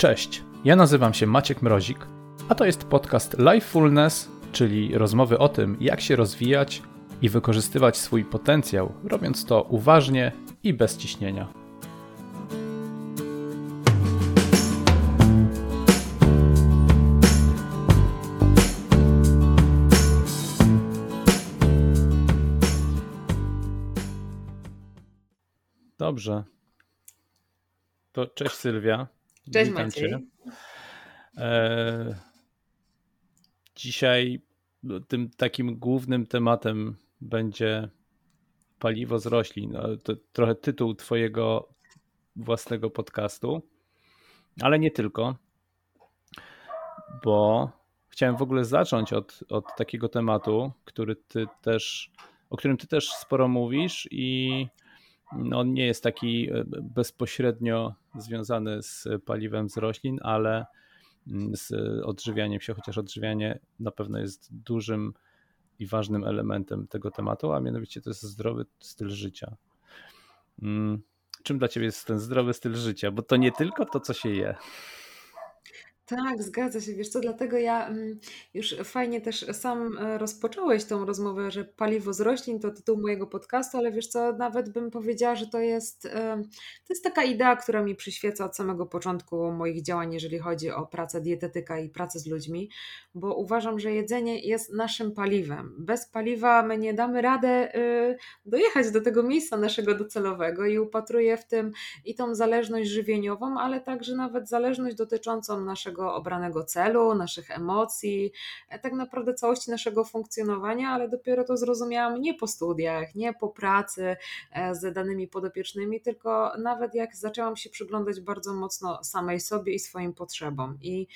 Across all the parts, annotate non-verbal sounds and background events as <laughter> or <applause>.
Cześć, ja nazywam się Maciek Mrozik, a to jest podcast Lifefulness, czyli rozmowy o tym, jak się rozwijać i wykorzystywać swój potencjał, robiąc to uważnie i bez ciśnienia. Dobrze. To cześć Sylwia. Cześć Witam Maciej. E, dzisiaj tym takim głównym tematem będzie paliwo z roślin. No, to trochę tytuł Twojego własnego podcastu, ale nie tylko, bo chciałem w ogóle zacząć od, od takiego tematu, który ty też, o którym Ty też sporo mówisz i no, on nie jest taki e, bezpośrednio związany z paliwem z roślin, ale mm, z odżywianiem się, chociaż odżywianie na pewno jest dużym i ważnym elementem tego tematu, a mianowicie to jest zdrowy styl życia. Mm, czym dla Ciebie jest ten zdrowy styl życia? Bo to nie tylko to, co się je. Tak, zgadza się. Wiesz co, dlatego ja mm, już fajnie też sam e, rozpocząłeś tą rozmowę, że paliwo z roślin to tytuł mojego podcastu, ale wiesz co, nawet bym powiedziała, że to jest, e, to jest taka idea, która mi przyświeca od samego początku moich działań, jeżeli chodzi o pracę dietetyka i pracę z ludźmi, bo uważam, że jedzenie jest naszym paliwem. Bez paliwa my nie damy radę y, dojechać do tego miejsca naszego docelowego i upatruję w tym i tą zależność żywieniową, ale także nawet zależność dotyczącą naszego naszego obranego celu, naszych emocji, e, tak naprawdę całości naszego funkcjonowania, ale dopiero to zrozumiałam nie po studiach, nie po pracy e, z danymi podopiecznymi, tylko nawet jak zaczęłam się przyglądać bardzo mocno samej sobie i swoim potrzebom. I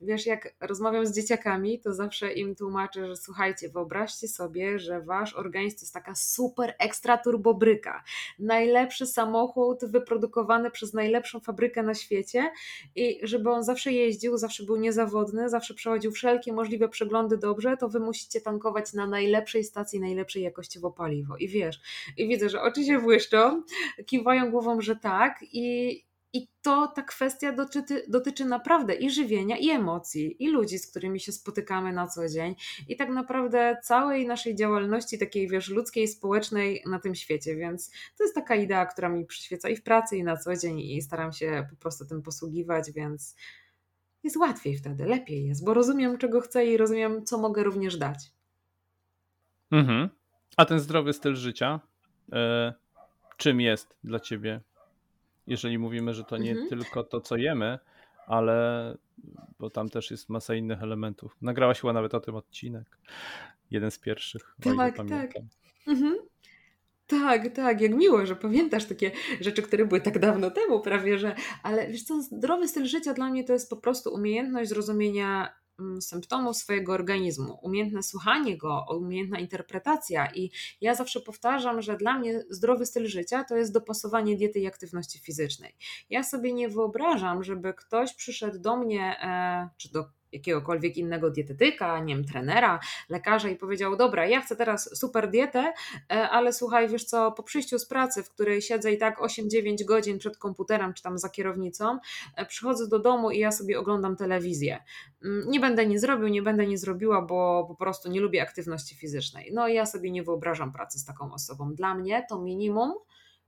wiesz, jak rozmawiam z dzieciakami, to zawsze im tłumaczę, że słuchajcie, wyobraźcie sobie, że wasz organizm to jest taka super ekstra turbobryka. Najlepszy samochód wyprodukowany przez najlepszą fabrykę na świecie i żeby on zawsze jeździł zawsze był niezawodny, zawsze przechodził wszelkie możliwe przeglądy dobrze, to wy musicie tankować na najlepszej stacji, najlepszej jakościowo paliwo. I wiesz, i widzę, że oczy się błyszczą, kiwają głową, że tak i, i to ta kwestia dotyczy, dotyczy naprawdę i żywienia, i emocji, i ludzi, z którymi się spotykamy na co dzień, i tak naprawdę całej naszej działalności, takiej wiesz, ludzkiej, społecznej na tym świecie. Więc to jest taka idea, która mi przyświeca i w pracy, i na co dzień, i staram się po prostu tym posługiwać, więc jest łatwiej wtedy, lepiej jest, bo rozumiem, czego chcę i rozumiem, co mogę również dać. Mhm. A ten zdrowy styl życia, e, czym jest dla ciebie? Jeżeli mówimy, że to nie mhm. tylko to, co jemy, ale bo tam też jest masa innych elementów. Nagrałaś chyba nawet o tym odcinek. Jeden z pierwszych. Tak, tak. Mhm. Tak, tak, jak miło, że pamiętasz takie rzeczy, które były tak dawno temu prawie, że. Ale wiesz co, zdrowy styl życia dla mnie to jest po prostu umiejętność zrozumienia mm, symptomów swojego organizmu, umiejętne słuchanie go, umiejętna interpretacja. I ja zawsze powtarzam, że dla mnie zdrowy styl życia to jest dopasowanie diety i aktywności fizycznej. Ja sobie nie wyobrażam, żeby ktoś przyszedł do mnie, e, czy do jakiegokolwiek innego dietetyka, nie wiem, trenera, lekarza i powiedział: Dobra, ja chcę teraz super dietę, e, ale słuchaj, wiesz co, po przyjściu z pracy, w której siedzę i tak 8-9 godzin przed komputerem czy tam za kierownicą, e, przychodzę do domu i ja sobie oglądam telewizję. Mm, nie będę nie zrobił, nie będę nie zrobiła, bo po prostu nie lubię aktywności fizycznej. No i ja sobie nie wyobrażam pracy z taką osobą. Dla mnie to minimum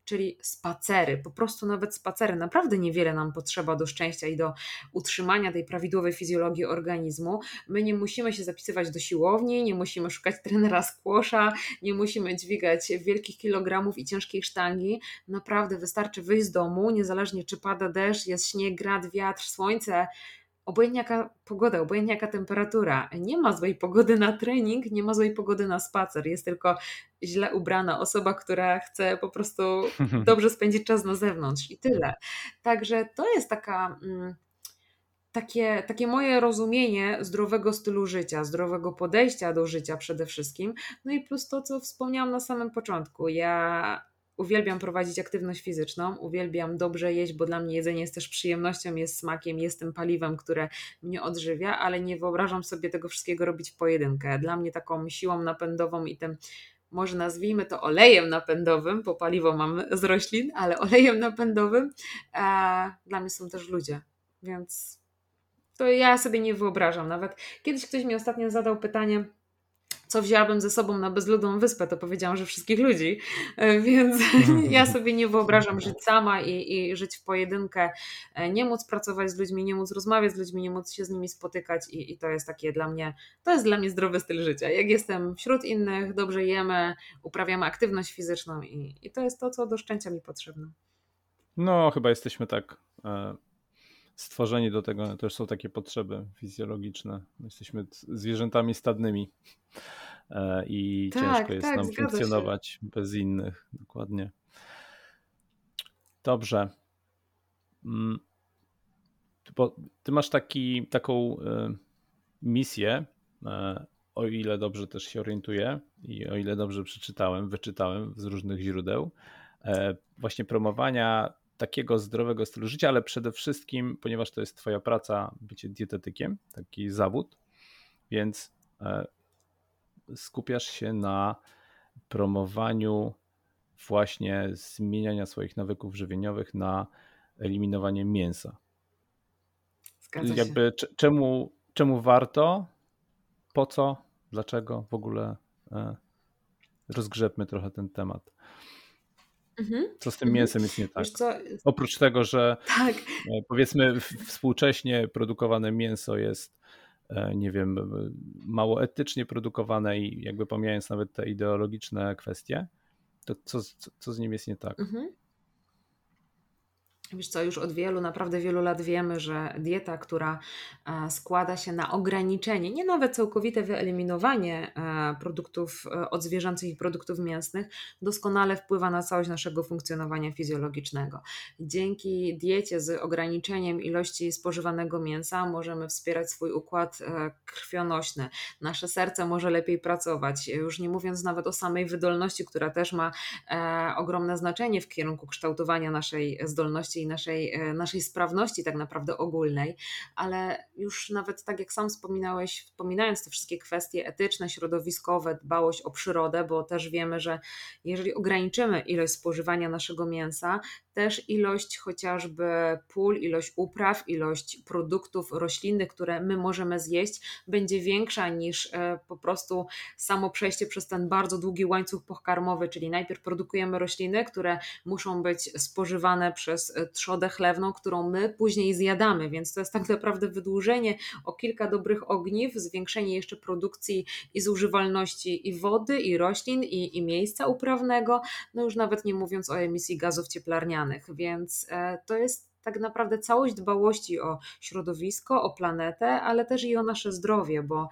czyli spacery, po prostu nawet spacery. Naprawdę niewiele nam potrzeba do szczęścia i do utrzymania tej prawidłowej fizjologii organizmu. My nie musimy się zapisywać do siłowni, nie musimy szukać trenera skłosza, nie musimy dźwigać wielkich kilogramów i ciężkiej sztangi. Naprawdę wystarczy wyjść z domu, niezależnie czy pada deszcz, jest śnieg, grad, wiatr, słońce obojętnie jaka pogoda, obojętnie jaka temperatura, nie ma złej pogody na trening, nie ma złej pogody na spacer, jest tylko źle ubrana osoba, która chce po prostu <laughs> dobrze spędzić czas na zewnątrz i tyle. Także to jest taka. Mm, takie, takie moje rozumienie zdrowego stylu życia, zdrowego podejścia do życia przede wszystkim. No i plus to, co wspomniałam na samym początku. Ja Uwielbiam prowadzić aktywność fizyczną, uwielbiam dobrze jeść, bo dla mnie jedzenie jest też przyjemnością, jest smakiem, jest tym paliwem, które mnie odżywia, ale nie wyobrażam sobie tego wszystkiego robić w pojedynkę. Dla mnie taką siłą napędową i tym, może nazwijmy to olejem napędowym, bo paliwo mam z roślin, ale <laughs> olejem napędowym, e, dla mnie są też ludzie Więc to ja sobie nie wyobrażam. Nawet kiedyś ktoś mi ostatnio zadał pytanie, co wzięłabym ze sobą na bezludną wyspę, to powiedziałam, że wszystkich ludzi, e, więc <laughs> ja sobie nie wyobrażam żyć sama i, i, żyć w pojedynkę, e, nie móc pracować z ludźmi, nie móc rozmawiać z ludźmi, nie móc się z nimi spotykać i, i to jest takie dla mnie, to jest dla mnie zdrowy styl życia. Jak jestem wśród innych, dobrze jemy, uprawiamy aktywność fizyczną i, i to jest to, co do szczęścia mi potrzebne. No, chyba jesteśmy tak e, stworzeni do tego, też są takie potrzeby fizjologiczne. Jesteśmy zwierzętami stadnymi <laughs> e, i tak, ciężko jest tak, nam funkcjonować się. bez innych. Dokładnie. Dobrze. Mm, bo ty masz taki, taką e, misję, e, o ile dobrze też się orientuję i o ile dobrze przeczytałem, wyczytałem z różnych źródeł, właśnie promowania takiego zdrowego stylu życia, ale przede wszystkim, ponieważ to jest Twoja praca, bycie dietetykiem, taki zawód, więc e, skupiasz się na promowaniu właśnie zmieniania swoich nawyków żywieniowych na eliminowanie mięsa. Zgadza się. Jakby czemu, czemu warto, po co, dlaczego w ogóle e, rozgrzebmy trochę ten temat. Mhm. Co z tym mhm. mięsem jest nie tak? Oprócz tego, że tak. E, powiedzmy współcześnie produkowane mięso jest e, nie wiem, mało etycznie produkowane i jakby pomijając nawet te ideologiczne kwestie, to co, co, co z nim jest nie tak? Mhm. Wiesz co, już od wielu, naprawdę wielu lat wiemy, że dieta, która e, składa się na ograniczenie, nie nawet całkowite wyeliminowanie e, produktów e, odzwierzęcych i produktów mięsnych, doskonale wpływa na całość naszego funkcjonowania fizjologicznego. Dzięki diecie z ograniczeniem ilości spożywanego mięsa możemy wspierać swój układ krwionośny. Nasze serce może lepiej pracować, już nie mówiąc nawet o samej wydolności, która też ma ogromne znaczenie w kierunku kształtowania naszej zdolności i naszej, e, naszej sprawności tak naprawdę ogólnej, ale już nawet tak jak sam wspominałeś, wspominając te wszystkie kwestie etyczne, środowiskowe, dbałość o przyrodę, bo też wiemy, że jeżeli ograniczymy ilość spożywania naszego mięsa, też ilość chociażby pól, ilość upraw, ilość produktów roślinnych, które my możemy zjeść, będzie większa niż e, po prostu samo przejście przez ten bardzo długi łańcuch pokarmowy, czyli najpierw produkujemy rośliny, które muszą być spożywane przez e, trzodę chlewną, którą my później zjadamy, więc to jest tak naprawdę wydłużenie o kilka dobrych ogniw, zwiększenie jeszcze produkcji i zużywalności i wody, i roślin, i, i miejsca uprawnego, no już nawet nie mówiąc o emisji gazów cieplarnianych, więc e, to jest tak naprawdę całość dbałości o środowisko, o planetę, ale też i o nasze zdrowie, bo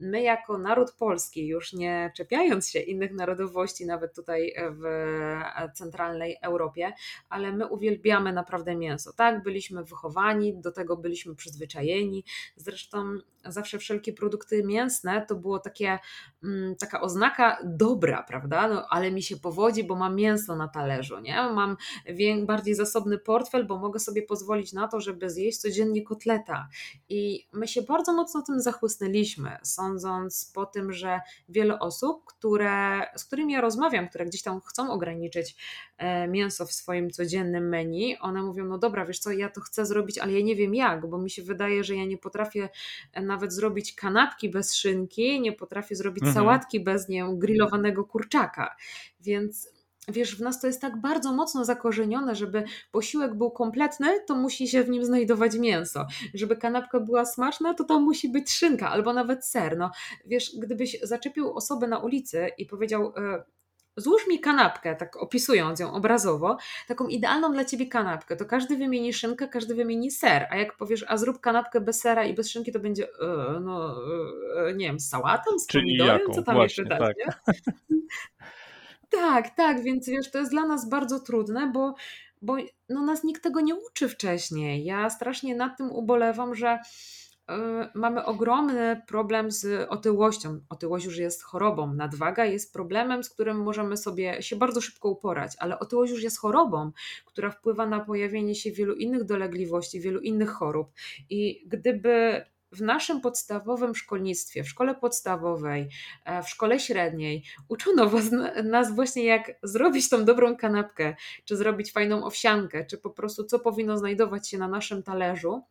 my jako naród polski, już nie czepiając się innych narodowości, nawet tutaj w centralnej Europie, ale my uwielbiamy naprawdę mięso. Tak, byliśmy wychowani, do tego byliśmy przyzwyczajeni. Zresztą zawsze wszelkie produkty mięsne to było takie, mm, taka oznaka dobra, prawda? No, ale mi się powodzi, bo mam mięso na talerzu, nie? Mam bardziej zasobny portfel, bo mogę sobie pozwolić na to, żeby zjeść codziennie kotleta. I my się bardzo mocno tym zachłysnęliśmy sądząc po tym, że wiele osób, które, z którymi ja rozmawiam, które gdzieś tam chcą ograniczyć e, mięso w swoim codziennym menu, one mówią, no dobra, wiesz co, ja to chcę zrobić, ale ja nie wiem jak, bo mi się wydaje, że ja nie potrafię nawet zrobić kanapki bez szynki, nie potrafię zrobić mhm. sałatki bez nie grillowanego kurczaka, więc wiesz, w nas to jest tak bardzo mocno zakorzenione, żeby posiłek był kompletny, to musi się w nim znajdować mięso. Żeby kanapka była smaczna, to tam musi być szynka albo nawet ser. No, wiesz, gdybyś zaczepił osobę na ulicy i powiedział, e, złóż mi kanapkę, tak opisując ją obrazowo, taką idealną dla ciebie kanapkę, to każdy wymieni szynkę, każdy wymieni ser, a jak powiesz, a zrób kanapkę bez sera i bez szynki, to będzie, e, no, e, nie wiem, z sałatą, z pomidorem, co tam Właśnie, jeszcze dać, tak. <laughs> Tak, tak, więc wiesz, to jest dla nas bardzo trudne, bo, bo no, nas nikt tego nie uczy wcześniej. Ja strasznie nad tym ubolewam, że y, mamy ogromny problem z otyłością. Otyłość już jest chorobą, nadwaga jest problemem, z którym możemy sobie się bardzo szybko uporać, ale otyłość już jest chorobą, która wpływa na pojawienie się wielu innych dolegliwości, wielu innych chorób. I gdyby w naszym podstawowym szkolnictwie, w szkole podstawowej, e, w szkole średniej, uczono was, nas właśnie jak zrobić tą dobrą kanapkę, czy zrobić fajną owsiankę, czy po prostu co powinno znajdować się na naszym talerzu,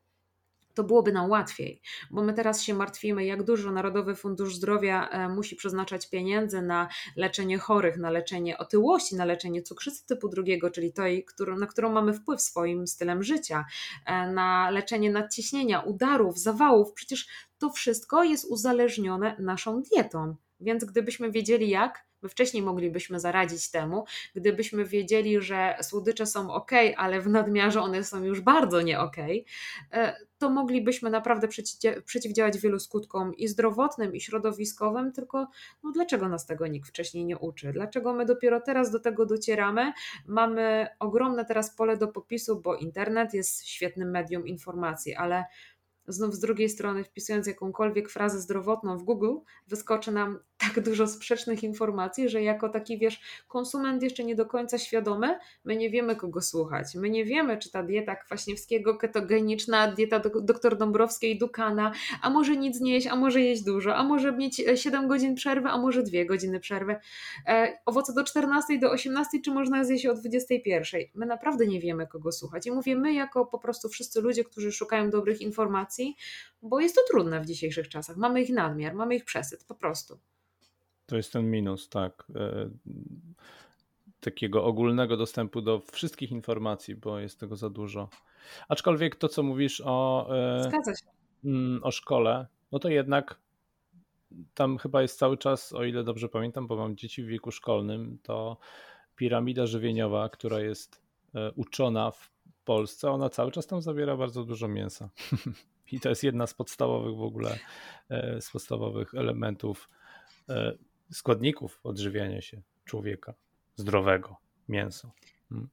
to byłoby nam łatwiej, bo my teraz się martwimy, jak dużo Narodowy Fundusz Zdrowia e, musi przeznaczać pieniędzy na leczenie chorych, na leczenie otyłości, na leczenie cukrzycy typu drugiego, czyli tej, na którą mamy wpływ swoim stylem życia, e, na leczenie nadciśnienia, udarów, zawałów. Przecież to wszystko jest uzależnione naszą dietą. Więc gdybyśmy wiedzieli jak, My wcześniej moglibyśmy zaradzić temu, gdybyśmy wiedzieli, że słodycze są ok, ale w nadmiarze one są już bardzo nie ok, e, to moglibyśmy naprawdę przeciwdziałać wielu skutkom i zdrowotnym, i środowiskowym, tylko no dlaczego nas tego nikt wcześniej nie uczy? Dlaczego my dopiero teraz do tego docieramy? Mamy ogromne teraz pole do popisu, bo internet jest świetnym medium informacji, ale znów z drugiej strony, wpisując jakąkolwiek frazę zdrowotną w Google, wyskoczy nam tak dużo sprzecznych informacji, że jako taki, wiesz, konsument jeszcze nie do końca świadomy, my nie wiemy kogo słuchać. My nie wiemy, czy ta dieta Kwaśniewskiego ketogeniczna, dieta dr Dąbrowskiej, Dukana, a może nic nie jeść, a może jeść dużo, a może mieć 7 e, godzin przerwy, a może 2 godziny przerwy. E, owoce do 14, do 18, czy można zjeść o 21. My naprawdę nie wiemy, kogo słuchać. I mówię my, jako po prostu wszyscy ludzie, którzy szukają dobrych informacji, bo jest to trudne w dzisiejszych czasach. Mamy ich nadmiar, mamy ich przesyt, po prostu. To jest ten minus, tak. E, takiego ogólnego dostępu do wszystkich informacji, bo jest tego za dużo. Aczkolwiek to, co mówisz o, e, mm, o szkole, no to jednak tam chyba jest cały czas, o ile dobrze pamiętam, bo mam dzieci w wieku szkolnym, to piramida żywieniowa, która jest e, uczona w Polsce, ona cały czas tam zawiera bardzo dużo mięsa. <laughs> I to jest jedna z podstawowych w ogóle, z podstawowych elementów składników odżywiania się człowieka zdrowego, mięso. Hmm.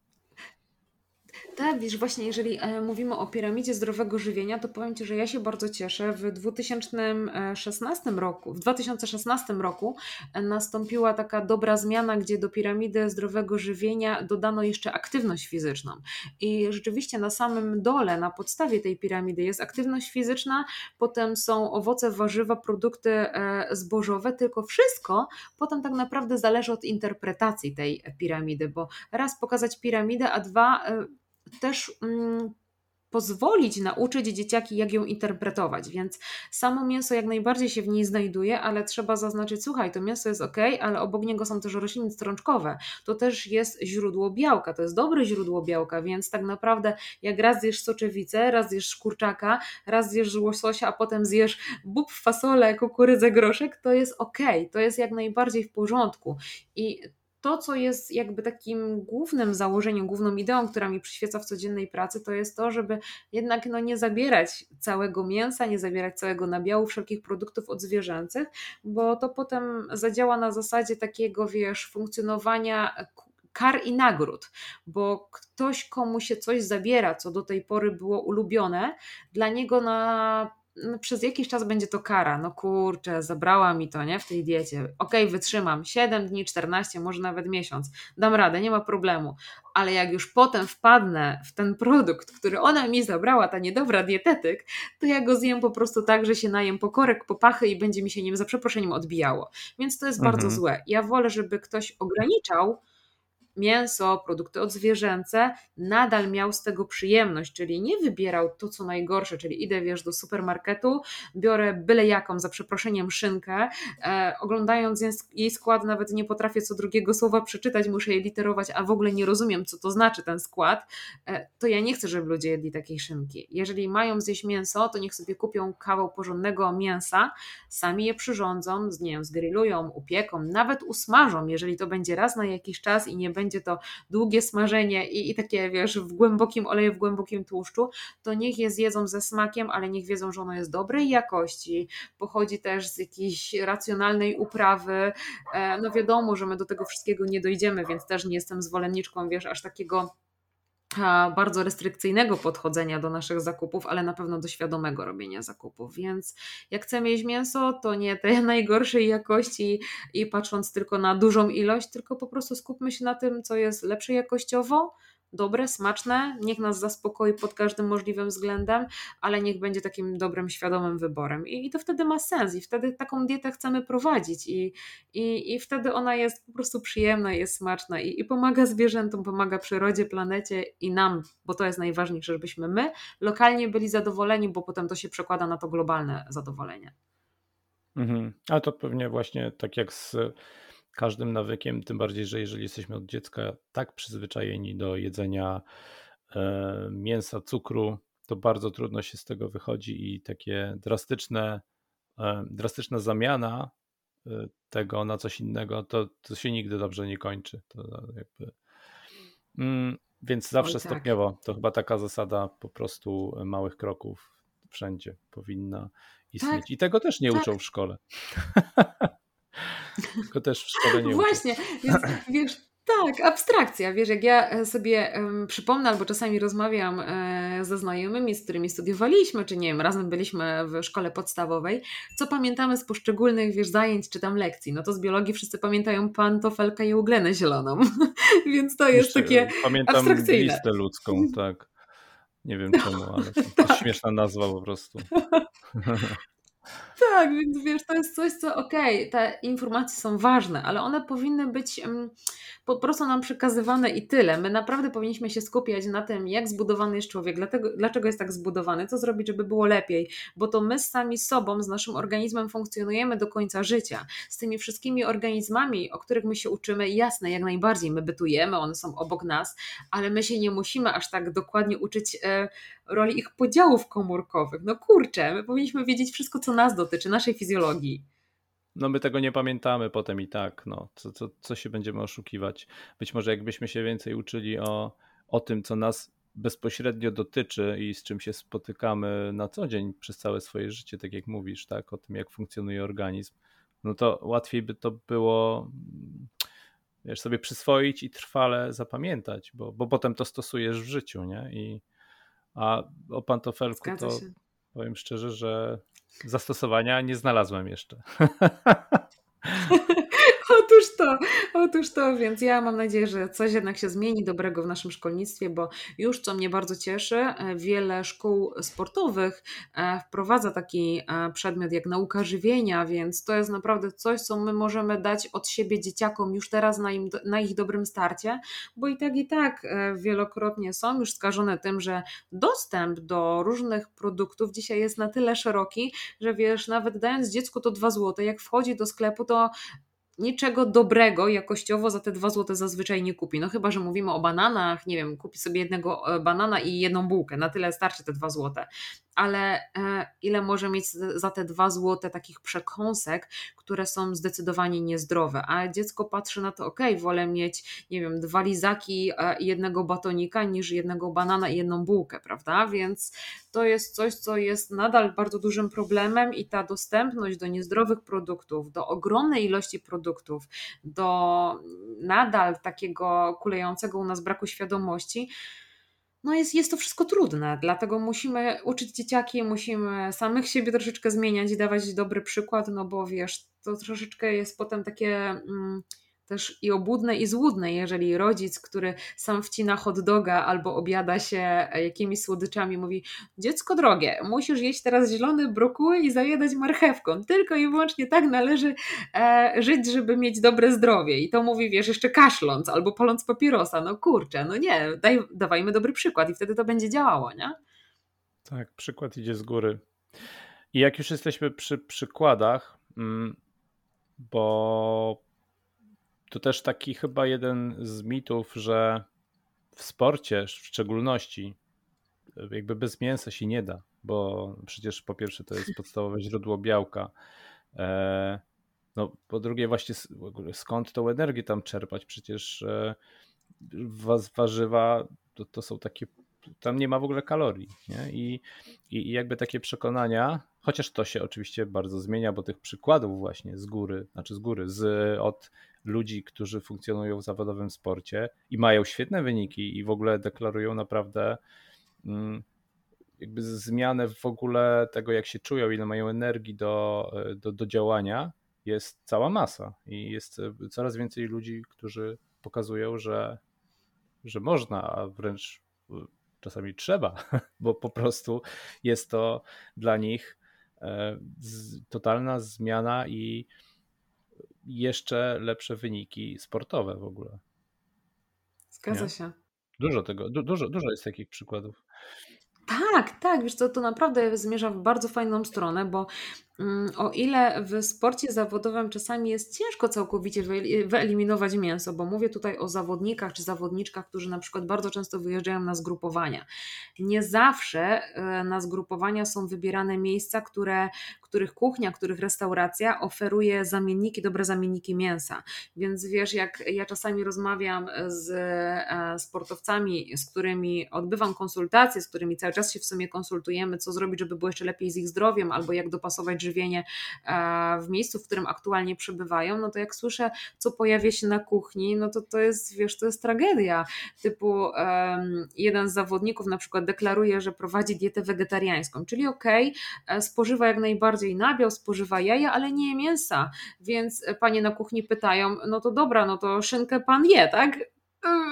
Wiesz, właśnie jeżeli e, mówimy o piramidzie zdrowego żywienia, to powiem Ci, że ja się bardzo cieszę. W 2016 roku, w 2016 roku e, nastąpiła taka dobra zmiana, gdzie do piramidy zdrowego żywienia dodano jeszcze aktywność fizyczną. I rzeczywiście na samym dole, na podstawie tej piramidy jest aktywność fizyczna, potem są owoce, warzywa, produkty e, zbożowe, tylko wszystko potem tak naprawdę zależy od interpretacji tej piramidy, bo raz pokazać piramidę, a dwa też mm, pozwolić nauczyć dzieciaki, jak ją interpretować. Więc samo mięso jak najbardziej się w niej znajduje, ale trzeba zaznaczyć, słuchaj, to mięso jest ok, ale obok niego są też rośliny strączkowe. To też jest źródło białka, to jest dobre źródło białka, więc tak naprawdę jak raz zjesz soczewicę, raz zjesz kurczaka, raz zjesz łososia, a potem zjesz bób, fasolę, kukurydzę, groszek, to jest ok, to jest jak najbardziej w porządku. I to, co jest jakby takim głównym założeniem, główną ideą, która mi przyświeca w codziennej pracy, to jest to, żeby jednak no, nie zabierać całego mięsa, nie zabierać całego nabiału, wszelkich produktów odzwierzęcych, bo to potem zadziała na zasadzie takiego, wiesz, funkcjonowania kar i nagród, bo ktoś komu się coś zabiera, co do tej pory było ulubione, dla niego na no, przez jakiś czas będzie to kara. No kurczę, zabrała mi to, nie? W tej diecie. Okej, okay, wytrzymam 7 dni, 14, może nawet miesiąc. Dam radę, nie ma problemu. Ale jak już potem wpadnę w ten produkt, który ona mi zabrała, ta niedobra dietetyk, to ja go zjem po prostu tak, że się najem pokorek, popachy i będzie mi się nim za przeproszeniem odbijało. Więc to jest mhm. bardzo złe. Ja wolę, żeby ktoś ograniczał mięso, produkty odzwierzęce, nadal miał z tego przyjemność, czyli nie wybierał to, co najgorsze, czyli idę, wiesz, do supermarketu, biorę byle jaką, za przeproszeniem, szynkę, e, oglądając jej skład nawet nie potrafię co drugiego słowa przeczytać, muszę je literować, a w ogóle nie rozumiem, co to znaczy ten skład, e, to ja nie chcę, żeby ludzie jedli takiej szynki. Jeżeli mają zjeść mięso, to niech sobie kupią kawał porządnego mięsa, sami je przyrządzą, nie wiem, zgrillują, upieką, nawet usmażą, jeżeli to będzie raz na jakiś czas i nie będzie będzie to długie smażenie i, i takie, wiesz, w głębokim oleju, w głębokim tłuszczu, to niech je zjedzą ze smakiem, ale niech wiedzą, że ono jest dobrej jakości, pochodzi też z jakiejś racjonalnej uprawy. E, no wiadomo, że my do tego wszystkiego nie dojdziemy, więc też nie jestem zwolenniczką, wiesz, aż takiego bardzo restrykcyjnego podchodzenia do naszych zakupów, ale na pewno do świadomego robienia zakupów. Więc jak chcemy jeść mięso, to nie te <laughs> najgorszej jakości i patrząc tylko na dużą ilość, tylko po prostu skupmy się na tym, co jest lepsze jakościowo, dobre, smaczne, niech nas zaspokoi pod każdym możliwym względem, ale niech będzie takim dobrym, świadomym wyborem. I, i to wtedy ma sens i wtedy taką dietę chcemy prowadzić i, i, i wtedy ona jest po prostu przyjemna, jest smaczna i, i pomaga zwierzętom, pomaga przyrodzie, planecie i nam, bo to jest najważniejsze, żebyśmy my lokalnie byli zadowoleni, bo potem to się przekłada na to globalne zadowolenie. Mhm. A to pewnie właśnie tak jak z każdym nawykiem, tym bardziej, że jeżeli jesteśmy od dziecka tak przyzwyczajeni do jedzenia e, mięsa, cukru, to bardzo trudno się z tego wychodzi i takie drastyczne, e, drastyczna zamiana e, tego na coś innego, to, to się nigdy dobrze nie kończy. To jakby... Mm, więc zawsze tak. stopniowo. To chyba taka zasada po prostu małych kroków wszędzie powinna istnieć. Tak, I tego też nie tak. uczą w szkole. <laughs> Tylko też w szkole nie Właśnie, więc wiesz, tak, abstrakcja. Wiesz, jak ja e, sobie um, przypomnę, albo czasami rozmawiam e, ze znajomymi, z którymi studiowaliśmy, czy nie wiem, razem byliśmy w szkole podstawowej, co pamiętamy z poszczególnych, wiesz, zajęć czy tam lekcji. No to z biologii wszyscy pamiętają pantofelkę i uglenę zieloną, <laughs> więc to jest Jeszcze, takie pamiętam abstrakcyjne. listę ludzką, tak. Nie wiem czemu, ale to <laughs> tak. śmieszna nazwa po prostu. <laughs> Tak, więc wiesz, to jest coś, co okej, okay, te informacje są ważne, ale one powinny być um, po prostu nam przekazywane i tyle. My naprawdę powinniśmy się skupiać na tym, jak zbudowany jest człowiek, dlatego, dlaczego jest tak zbudowany, co zrobić, żeby było lepiej, bo to my sami sobą, z naszym organizmem funkcjonujemy do końca życia. Z tymi wszystkimi organizmami, o których my się uczymy, jasne, jak najbardziej, my bytujemy, one są obok nas, ale my się nie musimy aż tak dokładnie uczyć e, roli ich podziałów komórkowych. No kurczę, my powinniśmy wiedzieć wszystko, co nas dotyczy, naszej fizjologii. No my tego nie pamiętamy potem i tak, no, co, co, co się będziemy oszukiwać. Być może jakbyśmy się więcej uczyli o, o tym, co nas bezpośrednio dotyczy i z czym się spotykamy na co dzień przez całe swoje życie, tak jak mówisz, tak, o tym, jak funkcjonuje organizm, no to łatwiej by to było wiesz, sobie przyswoić i trwale zapamiętać, bo, bo potem to stosujesz w życiu, nie? I, a o pantofelku to powiem szczerze, że zastosowania nie znalazłem jeszcze. <laughs> Otóż to, otóż to, więc ja mam nadzieję, że coś jednak się zmieni dobrego w naszym szkolnictwie, bo już co mnie bardzo cieszy, e, wiele szkół sportowych e, wprowadza taki e, przedmiot jak nauka żywienia, więc to jest naprawdę coś, co my możemy dać od siebie dzieciakom już teraz na, im, na ich dobrym starcie, bo i tak i tak wielokrotnie są już skażone tym, że dostęp do różnych produktów dzisiaj jest na tyle szeroki, że wiesz, nawet dając dziecku to dwa złote, jak wchodzi do sklepu, to niczego dobrego jakościowo za te dwa złote zazwyczaj nie kupi. No chyba, że mówimy o bananach, nie wiem, kupi sobie jednego e, banana i jedną bułkę, na tyle starczy te dwa złote ale e, ile może mieć za te dwa złote takich przekąsek, które są zdecydowanie niezdrowe, a dziecko patrzy na to, ok, wolę mieć, nie wiem, dwa lizaki e, jednego batonika niż jednego banana i jedną bułkę, prawda? Więc to jest coś, co jest nadal bardzo dużym problemem i ta dostępność do niezdrowych produktów, do ogromnej ilości produktów, do nadal takiego kulejącego u nas braku świadomości, no jest, jest to wszystko trudne, dlatego musimy uczyć dzieciaki, musimy samych siebie troszeczkę zmieniać i dawać dobry przykład, no bo wiesz, to troszeczkę jest potem takie. Mm, też i obłudne i złudne, jeżeli rodzic, który sam wcina hot doga albo obiada się jakimiś słodyczami, mówi dziecko drogie, musisz jeść teraz zielony brokuły i zajadać marchewką. Tylko i wyłącznie tak należy e, żyć, żeby mieć dobre zdrowie. I to mówi, wiesz, jeszcze kaszląc albo paląc papierosa. No kurczę, no nie, daj, dawajmy dobry przykład i wtedy to będzie działało, nie? Tak, przykład idzie z góry. I jak już jesteśmy przy przykładach, mm, bo to też taki chyba jeden z mitów, że w sporcie w szczególności jakby bez mięsa się nie da, bo przecież po pierwsze to jest podstawowe źródło białka. E, no, po drugie, właśnie skąd tą energię tam czerpać? Przecież e, warzywa to, to są takie, tam nie ma w ogóle kalorii. Nie? I, I jakby takie przekonania, chociaż to się oczywiście bardzo zmienia, bo tych przykładów właśnie z góry, znaczy z góry, z, od ludzi, którzy funkcjonują w zawodowym sporcie i mają świetne wyniki i w ogóle deklarują naprawdę mm, jakby zmianę w ogóle tego, jak się czują, ile mają energii do, do, do działania, jest cała masa i jest coraz więcej ludzi, którzy pokazują, że że można, a wręcz y, czasami trzeba, <laughs> bo po prostu jest to dla nich e, totalna zmiana i jeszcze lepsze wyniki sportowe w ogóle. Zgadza Nie? się. Dużo tego, du, dużo, dużo jest takich przykładów. Tak, tak, wiesz co, to naprawdę zmierza w bardzo fajną stronę, bo o ile w sporcie zawodowym czasami jest ciężko całkowicie wyeliminować mięso, bo mówię tutaj o zawodnikach czy zawodniczkach, którzy na przykład bardzo często wyjeżdżają na zgrupowania. Nie zawsze e, na zgrupowania są wybierane miejsca, które, których kuchnia, których restauracja oferuje zamienniki, dobre zamienniki mięsa. Więc wiesz, jak ja czasami rozmawiam z e, sportowcami, z którymi odbywam konsultacje, z którymi cały czas się w sumie konsultujemy, co zrobić, żeby było jeszcze lepiej z ich zdrowiem, albo jak dopasować żywienie e, w miejscu, w którym aktualnie przebywają, no to jak słyszę, co pojawia się na kuchni, no to to jest, wiesz, to jest tragedia. Typu jeden z zawodników na przykład deklaruje, że prowadzi dietę wegetariańską, czyli okej, okay, e, spożywa jak najbardziej nabiał, spożywa jaja, ale nie je mięsa, więc panie na kuchni pytają, no to dobra, no to szynkę pan je, tak?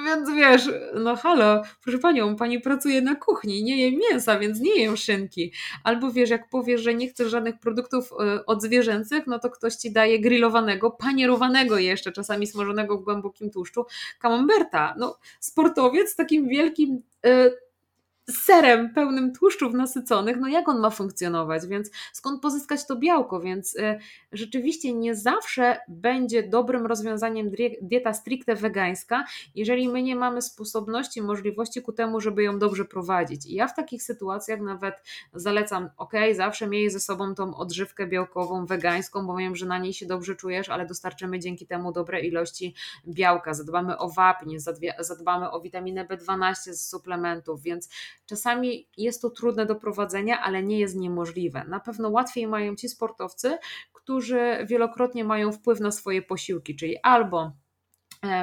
Więc wiesz, no halo, proszę panią, pani pracuje na kuchni, nie je mięsa, więc nie jem szynki. Albo wiesz, jak powiesz, że nie chcesz żadnych produktów e, odzwierzęcych, no to ktoś ci daje grillowanego, panierowanego jeszcze, czasami smażonego w głębokim tłuszczu, camemberta. No, sportowiec z takim wielkim y, serem pełnym tłuszczów nasyconych, no jak on ma funkcjonować, więc skąd pozyskać to białko, więc y, rzeczywiście nie zawsze będzie dobrym rozwiązaniem dieta stricte wegańska, jeżeli my nie mamy sposobności, możliwości ku temu, żeby ją dobrze prowadzić. I ja w takich sytuacjach nawet zalecam, ok, zawsze miej ze sobą tą odżywkę białkową wegańską, bo wiem, że na niej się dobrze czujesz, ale dostarczymy dzięki temu dobre ilości białka, zadbamy o wapń, zadbamy o witaminę B12 z suplementów, więc Czasami jest to trudne do prowadzenia, ale nie jest niemożliwe. Na pewno łatwiej mają ci sportowcy, którzy wielokrotnie mają wpływ na swoje posiłki, czyli albo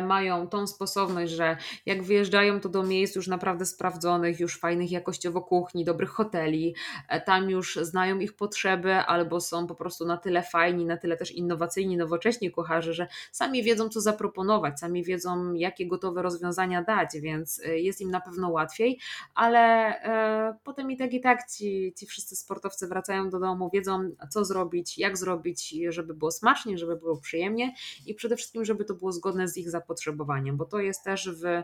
mają tą sposobność, że jak wyjeżdżają to do miejsc już naprawdę sprawdzonych, już fajnych jakościowo kuchni, dobrych hoteli, e, tam już znają ich potrzeby albo są po prostu na tyle fajni, na tyle też innowacyjni, nowocześni kucharze, że sami wiedzą co zaproponować, sami wiedzą jakie gotowe rozwiązania dać, więc e, jest im na pewno łatwiej, ale e, potem i tak i tak ci, ci wszyscy sportowcy wracają do domu, wiedzą co zrobić, jak zrobić, żeby było smacznie, żeby było przyjemnie i przede wszystkim, żeby to było zgodne z ich zapotrzebowaniem, bo to jest też w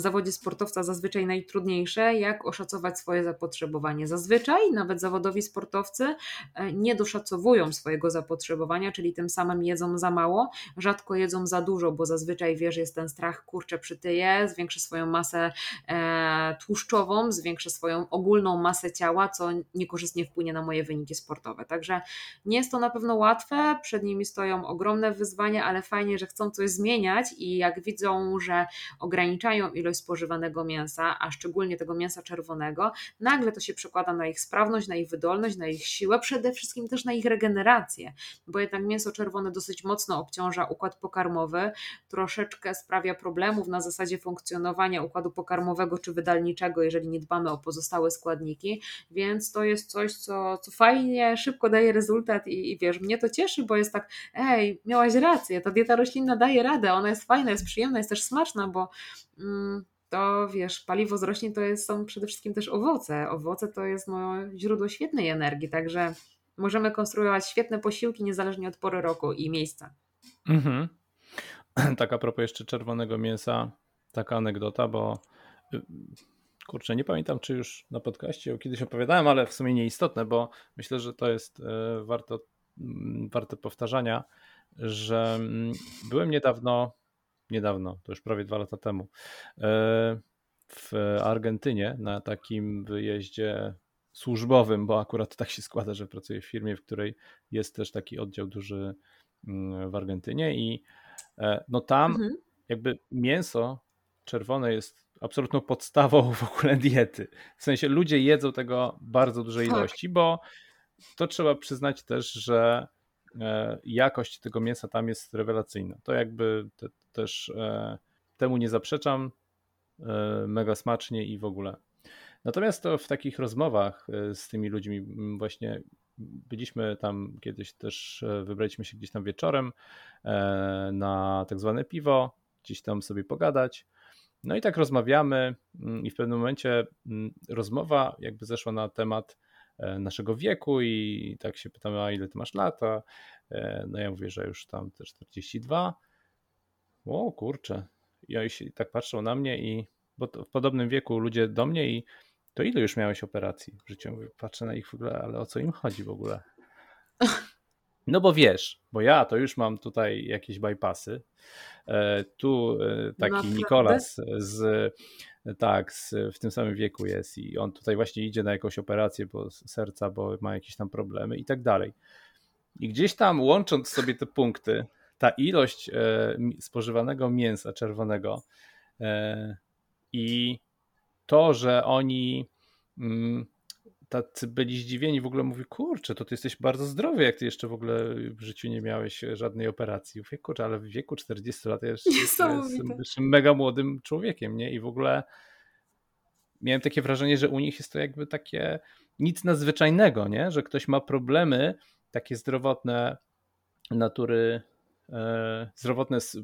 zawodzie sportowca zazwyczaj najtrudniejsze, jak oszacować swoje zapotrzebowanie. Zazwyczaj nawet zawodowi sportowcy e, nie doszacowują swojego zapotrzebowania, czyli tym samym jedzą za mało, rzadko jedzą za dużo, bo zazwyczaj wiesz, jest ten strach, kurczę, przytyję, zwiększę swoją masę e, tłuszczową, zwiększę swoją ogólną masę ciała, co niekorzystnie wpłynie na moje wyniki sportowe. Także nie jest to na pewno łatwe, przed nimi stoją ogromne wyzwania, ale fajnie, że chcą coś zmieniać i jak widzą, że ograniczają ilość spożywanego mięsa, a szczególnie tego mięsa czerwonego, nagle to się przekłada na ich sprawność, na ich wydolność, na ich siłę, przede wszystkim też na ich regenerację, bo jednak mięso czerwone dosyć mocno obciąża układ pokarmowy, troszeczkę sprawia problemów na zasadzie funkcjonowania układu pokarmowego czy wydalniczego, jeżeli nie dbamy o pozostałe składniki, więc to jest coś, co, co fajnie, szybko daje rezultat i, i wiesz, mnie to cieszy, bo jest tak, ej, miałaś rację, ta dieta roślinna daje radę, ona jest fajna, jest przyjemna, jest też smaczna, bo to wiesz, paliwo z roślin to jest, są przede wszystkim też owoce. Owoce to jest no, źródło świetnej energii, także możemy konstruować świetne posiłki niezależnie od pory roku i miejsca. Mhm. <clears throat> Tak a propos jeszcze czerwonego mięsa, taka anegdota, bo y, kurczę, nie pamiętam, czy już na podcaście kiedyś opowiadałem, ale w sumie nieistotne, bo myślę, że to jest y, warto, mm, warte powtarzania, że mm, byłem niedawno niedawno, to już prawie dwa lata temu, e, w Argentynie na takim wyjeździe służbowym, bo akurat tak się składa, że pracuję w firmie, w której jest też taki oddział duży mm, w Argentynie i e, no tam mhm. jakby mięso czerwone jest absolutną podstawą w ogóle diety. W sensie ludzie jedzą tego bardzo dużej tak. ilości, bo to trzeba przyznać też, że jakość tego mięsa tam jest rewelacyjna. To jakby te, też e, temu nie zaprzeczam. E, mega smacznie i w ogóle. Natomiast to w takich rozmowach z tymi ludźmi, właśnie byliśmy tam kiedyś też, wybraliśmy się gdzieś tam wieczorem na tak zwane piwo, gdzieś tam sobie pogadać. No i tak rozmawiamy i w pewnym momencie rozmowa jakby zeszła na temat e, naszego wieku i tak się pytamy, a ile ty masz lata? E, no ja mówię, że już tam te 42. O kurczę. Oni się tak patrzą na mnie i bo w podobnym wieku ludzie do mnie i to ile już miałeś operacji w życiu? Mówię, patrzę na ich w ogóle, ale o co im chodzi w ogóle? <laughs> No bo wiesz, bo ja to już mam tutaj jakieś bypassy. E, tu e, taki Naprawdę? Nikolas z tak, z, w tym samym wieku jest i on tutaj właśnie idzie na jakąś operację bo serca, bo ma jakieś tam problemy i tak dalej. I gdzieś tam łącząc sobie te punkty, ta ilość e, spożywanego mięsa czerwonego i to, że oni mm, tacy byli zdziwieni, w ogóle mówi, kurczę, to ty jesteś bardzo zdrowy, jak ty jeszcze w ogóle w życiu nie miałeś żadnej operacji. Mówię, kurczę, ale w wieku 40 lat ja jeszcze <laughs> jestem mega młodym człowiekiem, nie? I w ogóle miałem takie wrażenie, że u nich jest to jakby takie nic nadzwyczajnego, nie? Że ktoś ma problemy takie zdrowotne natury, e, zdrowotne z,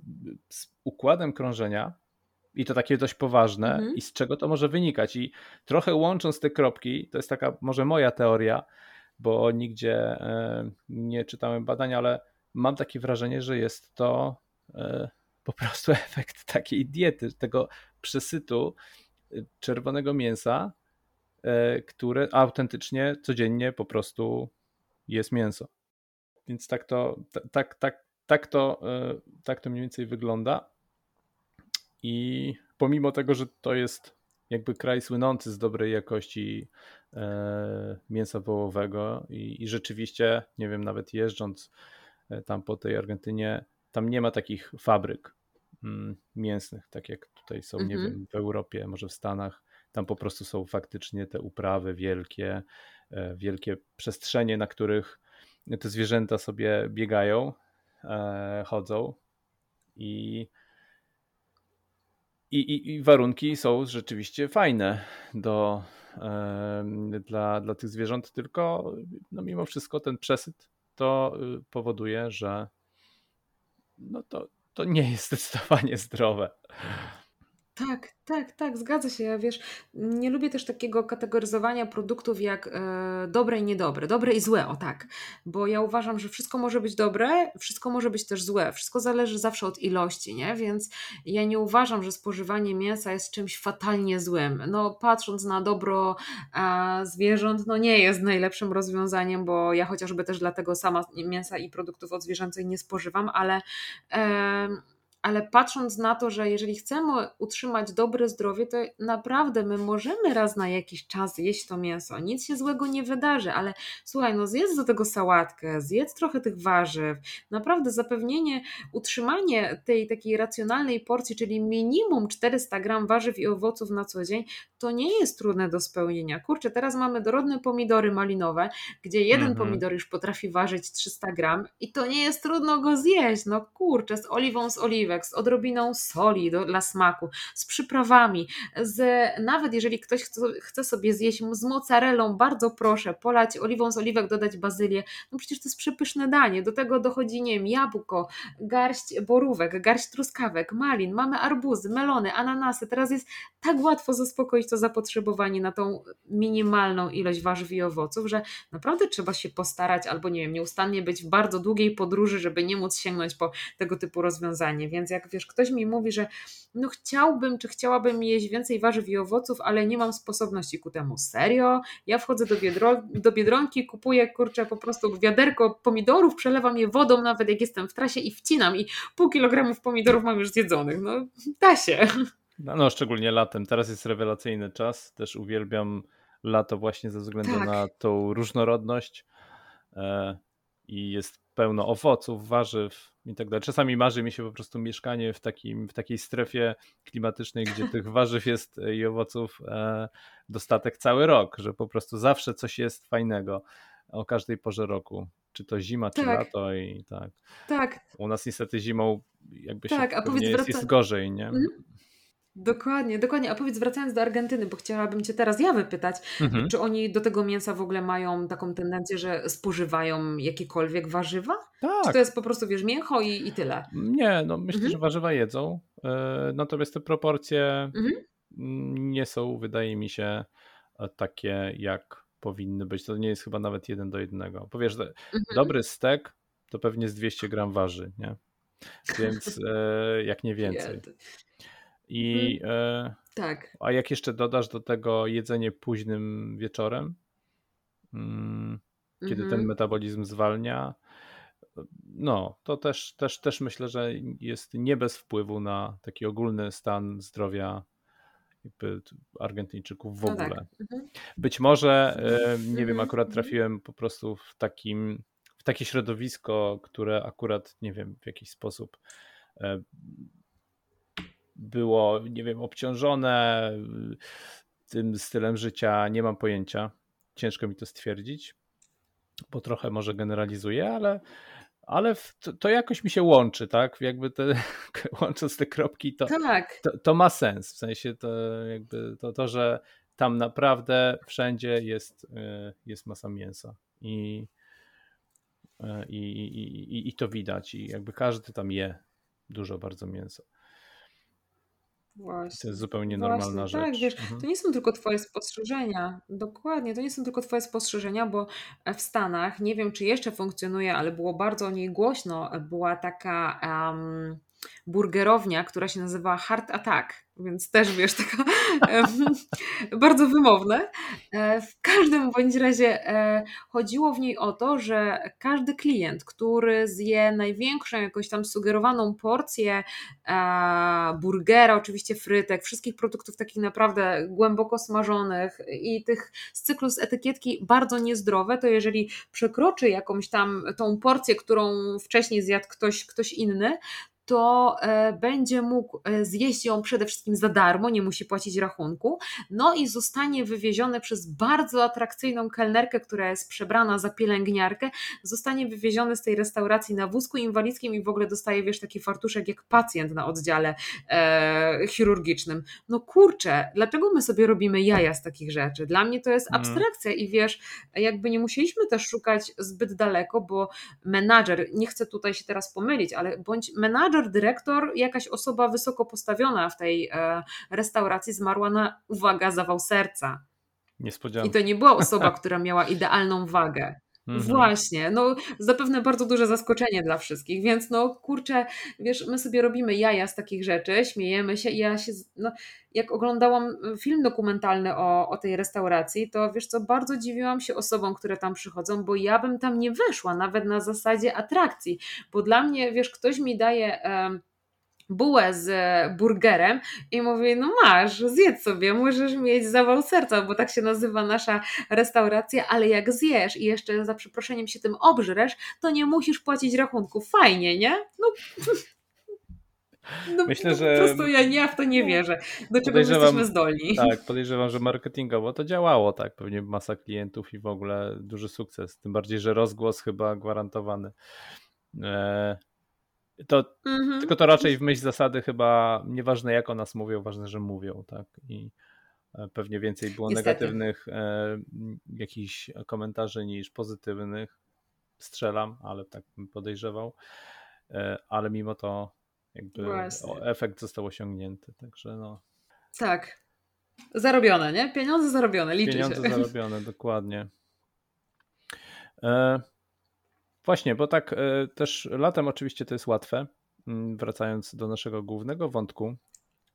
z układem krążenia, i to takie dość poważne, mhm. i z czego to może wynikać. I trochę łącząc te kropki, to jest taka może moja teoria, bo nigdzie e, nie czytałem badań, ale mam takie wrażenie, że jest to e, po prostu <laughs> efekt takiej diety, tego przesytu e, czerwonego mięsa, które autentycznie codziennie po prostu jest mięso. Więc tak to, tak, tak, tak, to, tak to mniej więcej wygląda. I pomimo tego, że to jest jakby kraj słynący z dobrej jakości e, mięsa wołowego i, i rzeczywiście, nie wiem, nawet jeżdżąc e, tam po tej Argentynie, tam nie ma takich fabryk mm, mięsnych, tak jak tutaj są, nie mhm. wiem, w Europie, może w Stanach. Tam po prostu są faktycznie te uprawy wielkie, e, wielkie przestrzenie, na których te zwierzęta sobie biegają, chodzą i i, i, I, warunki są rzeczywiście fajne do, e, dla, dla tych zwierząt, tylko no mimo wszystko ten przesyt to y, powoduje, że no to, to nie jest <laughs> zdecydowanie zdrowe. Tak, tak, tak, zgadza się. Ja wiesz, nie lubię też takiego kategoryzowania produktów jak e, dobre i niedobre, dobre i złe, o tak. Bo ja uważam, że wszystko może być dobre, wszystko może być też złe. Wszystko zależy zawsze od ilości, nie? Więc ja nie uważam, że spożywanie mięsa jest czymś fatalnie złym. No, patrząc na dobro e, zwierząt, no nie jest najlepszym rozwiązaniem, bo ja chociażby też dlatego sama mięsa i produktów odzwierzęcych nie spożywam, ale. E, ale patrząc na to, że jeżeli chcemy utrzymać dobre zdrowie, to naprawdę my możemy raz na jakiś czas jeść to mięso. Nic się złego nie wydarzy, ale słuchaj, no zjedz do tego sałatkę, zjedz trochę tych warzyw. Naprawdę zapewnienie, utrzymanie tej takiej racjonalnej porcji, czyli minimum 400 gram warzyw i owoców na co dzień, to nie jest trudne do spełnienia. Kurczę, teraz mamy dorodne pomidory malinowe, gdzie jeden mhm. pomidor już potrafi ważyć 300 gram i to nie jest trudno go zjeść. No kurczę, z oliwą z z odrobiną soli do, dla smaku, z przyprawami, z, nawet jeżeli ktoś chce, chce sobie zjeść z mozzarellą, bardzo proszę, polać oliwą z oliwek, dodać bazylię, no przecież to jest przepyszne danie, do tego dochodzi, nie wiem, jabłko, garść borówek, garść truskawek, malin, mamy arbuzy, melony, ananasy, teraz jest tak łatwo zaspokoić to zapotrzebowanie na tą minimalną ilość warzyw i owoców, że naprawdę trzeba się postarać albo nie wiem, nieustannie być w bardzo długiej podróży, żeby nie móc sięgnąć po tego typu rozwiązanie, więc jak wiesz, ktoś mi mówi, że no chciałbym, czy chciałabym jeść więcej warzyw i owoców, ale nie mam sposobności ku temu. Serio? Ja wchodzę do, biedro, do Biedronki, kupuję, kurczę, po prostu wiaderko pomidorów, przelewam je wodą nawet jak jestem w trasie i wcinam i pół kilogramów pomidorów mam już zjedzonych. No, da się. No, no szczególnie latem. Teraz jest rewelacyjny czas. Też uwielbiam lato właśnie ze względu tak. na tą różnorodność. E, I jest pełno owoców, warzyw i tak dalej. Czasami marzy mi się po prostu mieszkanie w, takim, w takiej strefie klimatycznej, gdzie tych <laughs> warzyw jest i owoców e, dostatek cały rok, że po prostu zawsze coś jest fajnego o każdej porze roku. Czy to zima, czy tak. lato i tak. Tak. U nas niestety zimą jakby tak, się a powiedz, jest, wraca... jest gorzej, nie? Dokładnie, dokładnie. A powiedz, wracając do Argentyny, bo chciałabym Cię teraz ja wypytać, Mhm. czy oni do tego mięsa w ogóle mają taką tendencję, że spożywają jakiekolwiek warzywa? Czy to Tak. jest po prostu, wiesz, mięcho i, i tyle? Nie, no myślę, Mhm. że warzywa jedzą. e, Natomiast te proporcje Mhm. nie są, wydaje mi się, e, takie jak powinny być. To nie jest chyba nawet jeden do jednego. Powiesz, Mhm. dobry stek to pewnie z 200 gram waży, nie? Więc e, jak nie więcej. Jedy. I e, Tak. a jak jeszcze dodasz do tego jedzenie późnym wieczorem, mm, kiedy ten Mhm. metabolizm zwalnia, no to też, też, też myślę, że jest nie bez wpływu na taki ogólny stan zdrowia Argentyńczyków w No ogóle. tak. Mhm. Być może, e, nie wiem, Mhm. akurat Mhm. trafiłem po prostu w takim, w takie środowisko, które akurat, nie wiem, w jakiś sposób e, było, nie wiem, obciążone y, tym stylem życia, nie mam pojęcia. Ciężko mi to stwierdzić, bo trochę może generalizuję, ale, ale to, to jakoś mi się łączy, tak? Jakby te, <laughs> łącząc te kropki, to, Tak. to, to ma sens. W sensie to jakby to, to że tam naprawdę wszędzie jest, y, jest masa mięsa i, y, i, i, i, i to widać i jakby każdy tam je dużo bardzo mięsa. To Właśnie. jest zupełnie Właśnie, normalna tak, rzecz. wiesz, Mhm. to nie są tylko Twoje spostrzeżenia. Dokładnie, to nie są tylko Twoje spostrzeżenia, bo w Stanach, nie wiem czy jeszcze funkcjonuje, ale było bardzo o niej głośno, była taka em, burgerownia, która się nazywała Heart Attack, więc też wiesz, taka <laughs> bardzo wymowne. E, W każdym bądź razie e, chodziło w niej o to, że każdy klient, który zje największą jakąś tam sugerowaną porcję burgera, oczywiście frytek, wszystkich produktów takich naprawdę głęboko smażonych i tych z cyklu z etykietki bardzo niezdrowe, to jeżeli przekroczy jakąś tam tą porcję, którą wcześniej zjadł ktoś, ktoś inny, to e, będzie mógł e, zjeść ją przede wszystkim za darmo, nie musi płacić rachunku, no i zostanie wywieziony przez bardzo atrakcyjną kelnerkę, która jest przebrana za pielęgniarkę, zostanie wywieziony z tej restauracji na wózku inwalidzkim i w ogóle dostaje, wiesz, taki fartuszek jak pacjent na oddziale e, chirurgicznym. No kurczę, dlaczego my sobie robimy jaja z takich rzeczy? Dla mnie to jest Mm. abstrakcja i wiesz, jakby nie musieliśmy też szukać zbyt daleko, bo menadżer, nie chcę tutaj się teraz pomylić, ale bądź menadżer, dyrektor, jakaś osoba wysoko postawiona w tej e, restauracji zmarła na, uwaga, zawał serca. I Niespodzianka. to nie była osoba, <laughs> która miała idealną wagę. Mhm. Właśnie, no zapewne bardzo duże zaskoczenie dla wszystkich, więc no kurczę, wiesz, my sobie robimy jaja z takich rzeczy, śmiejemy się i ja się, no jak oglądałam film dokumentalny o, o tej restauracji, to wiesz co, bardzo dziwiłam się osobom, które tam przychodzą, bo ja bym tam nie weszła, nawet na zasadzie atrakcji, bo dla mnie, wiesz, ktoś mi daje... bułę z burgerem i mówi, no masz, zjedz sobie, możesz mieć zawał serca, bo tak się nazywa nasza restauracja, ale jak zjesz i jeszcze za przeproszeniem się tym obżresz, to nie musisz płacić rachunku. Fajnie, nie? No, no Myślę, no, że- po prostu ja, ja w to nie wierzę. Do czego jesteśmy zdolni. Tak, podejrzewam, że marketingowo to działało, tak. Pewnie masa klientów i w ogóle duży sukces. Tym bardziej, że rozgłos chyba gwarantowany. E, To, Mhm. tylko to raczej w myśl zasady chyba nieważne jak o nas mówią, ważne, że mówią, tak. I e, pewnie więcej było Niestety. negatywnych e, jakichś komentarzy niż pozytywnych. Strzelam, ale tak bym podejrzewał. E, ale mimo to jakby Właśnie. efekt został osiągnięty, także no. Tak. Zarobione, nie? Pieniądze zarobione, liczy Pieniądze się. zarobione, <laughs> dokładnie. E, właśnie, bo tak e, też latem oczywiście to jest łatwe. Mm, Wracając do naszego głównego wątku,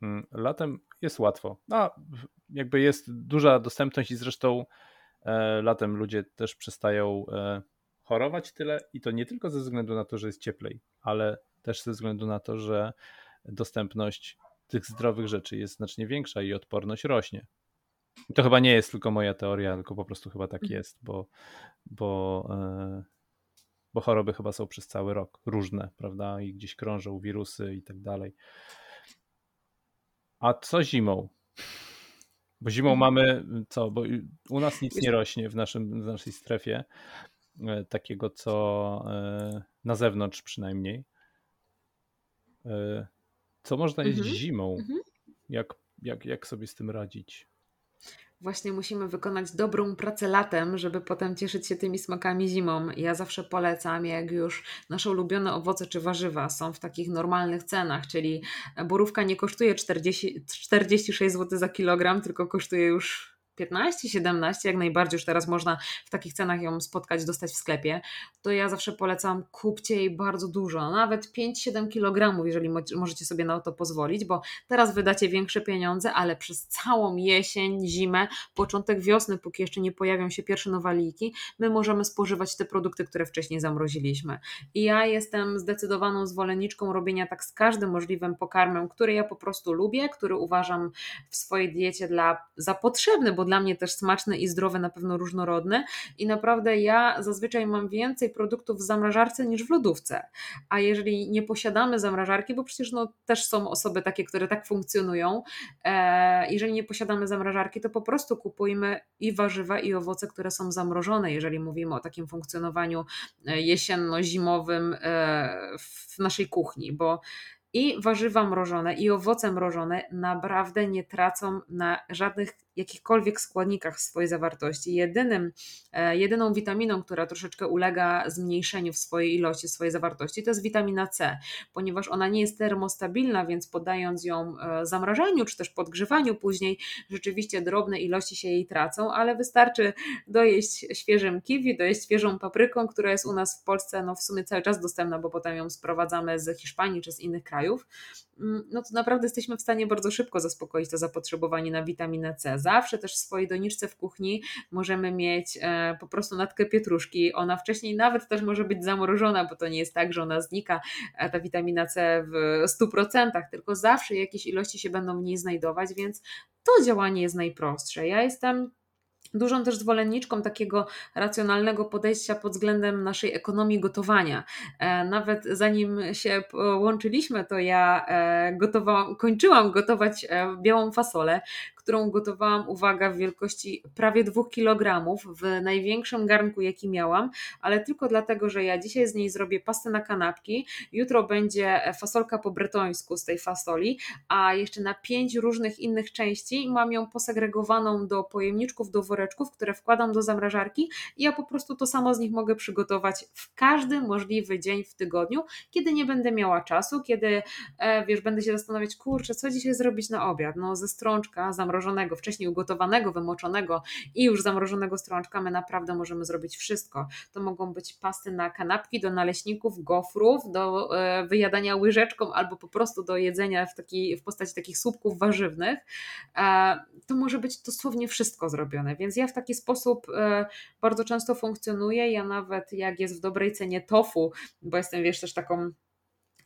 mm, latem jest łatwo. A w- jakby jest duża dostępność i zresztą e, latem ludzie też przestają e, chorować tyle i to nie tylko ze względu na to, że jest cieplej, ale też ze względu na to, że dostępność tych zdrowych rzeczy jest znacznie większa i odporność rośnie. I To chyba nie jest tylko moja teoria, tylko po prostu chyba tak Mhm. jest, bo, bo, bo choroby chyba są przez cały rok różne, prawda? I gdzieś krążą wirusy i tak dalej. A co zimą? Bo zimą Mhm. mamy co? Bo u nas nic nie rośnie w, naszym, w naszej strefie, e, takiego co e, na zewnątrz przynajmniej. E, Co można jeść Mhm. zimą? Mhm. Jak, jak, jak sobie z tym radzić? Właśnie musimy wykonać dobrą pracę latem, żeby potem cieszyć się tymi smakami zimą. Ja zawsze polecam, jak już nasze ulubione owoce czy warzywa są w takich normalnych cenach, czyli borówka nie kosztuje 40, 46 zł za kilogram, tylko kosztuje już 15, 17, jak najbardziej już teraz można w takich cenach ją spotkać, dostać w sklepie, to ja zawsze polecam kupcie jej bardzo dużo, nawet 5-7 kg, jeżeli możecie sobie na to pozwolić, bo teraz wydacie większe pieniądze, ale przez całą jesień, zimę, początek wiosny, póki jeszcze nie pojawią się pierwsze nowaliki, my możemy spożywać te produkty, które wcześniej zamroziliśmy. I ja jestem zdecydowaną zwolenniczką robienia tak z każdym możliwym pokarmem, który ja po prostu lubię, który uważam w swojej diecie dla za potrzebny, bo dla mnie też smaczny i zdrowy, na pewno różnorodny. I naprawdę ja zazwyczaj mam więcej produktów w zamrażarce niż w lodówce. A jeżeli nie posiadamy zamrażarki, bo przecież no, też są osoby takie, które tak funkcjonują, e, jeżeli nie posiadamy zamrażarki, to po prostu kupujmy i warzywa, i owoce, które są zamrożone, jeżeli mówimy o takim funkcjonowaniu e, jesienno-zimowym e, w naszej kuchni, bo i warzywa mrożone, i owoce mrożone naprawdę nie tracą na żadnych jakichkolwiek składnikach swojej zawartości. Jedynym, e, jedyną witaminą, która troszeczkę ulega zmniejszeniu w swojej ilości, swojej zawartości, to jest witamina C, ponieważ ona nie jest termostabilna, więc podając ją e, zamrażaniu czy też podgrzewaniu później, rzeczywiście drobne ilości się jej tracą, ale wystarczy dojeść świeżym kiwi, dojeść świeżą papryką, która jest u nas w Polsce no w sumie cały czas dostępna, bo potem ją sprowadzamy z Hiszpanii czy z innych krajów, mm, no to naprawdę jesteśmy w stanie bardzo szybko zaspokoić to zapotrzebowanie na witaminę C zawsze też w swojej doniczce w kuchni możemy mieć e, po prostu natkę pietruszki. Ona wcześniej nawet też może być zamrożona, bo to nie jest tak, że ona znika, ta witamina C w 100%, tylko zawsze jakieś ilości się będą w niej znajdować, więc to działanie jest najprostsze. Ja jestem dużą też zwolenniczką takiego racjonalnego podejścia pod względem naszej ekonomii gotowania. E, nawet zanim się łączyliśmy, to ja gotowałam, kończyłam gotować białą fasolę, którą gotowałam, uwaga, w wielkości prawie 2 kg w największym garnku, jaki miałam, ale tylko dlatego, że ja dzisiaj z niej zrobię pastę na kanapki, jutro będzie fasolka po bretońsku z tej fasoli, a jeszcze na pięć różnych innych części mam ją posegregowaną do pojemniczków, do woreczków, które wkładam do zamrażarki i ja po prostu to samo z nich mogę przygotować w każdy możliwy dzień w tygodniu, kiedy nie będę miała czasu, kiedy e, wiesz, będę się zastanawiać, kurczę, co dzisiaj zrobić na obiad? No ze strączka, zamrażarki zamrożonego, wcześniej ugotowanego, wymoczonego i już zamrożonego strączka, my naprawdę możemy zrobić wszystko. To mogą być pasty na kanapki, do naleśników, gofrów, do e, wyjadania łyżeczką albo po prostu do jedzenia w, taki, w postaci takich słupków warzywnych. E, to może być dosłownie wszystko zrobione, więc ja w taki sposób e, bardzo często funkcjonuję. Ja nawet jak jest w dobrej cenie tofu, bo jestem wiesz też taką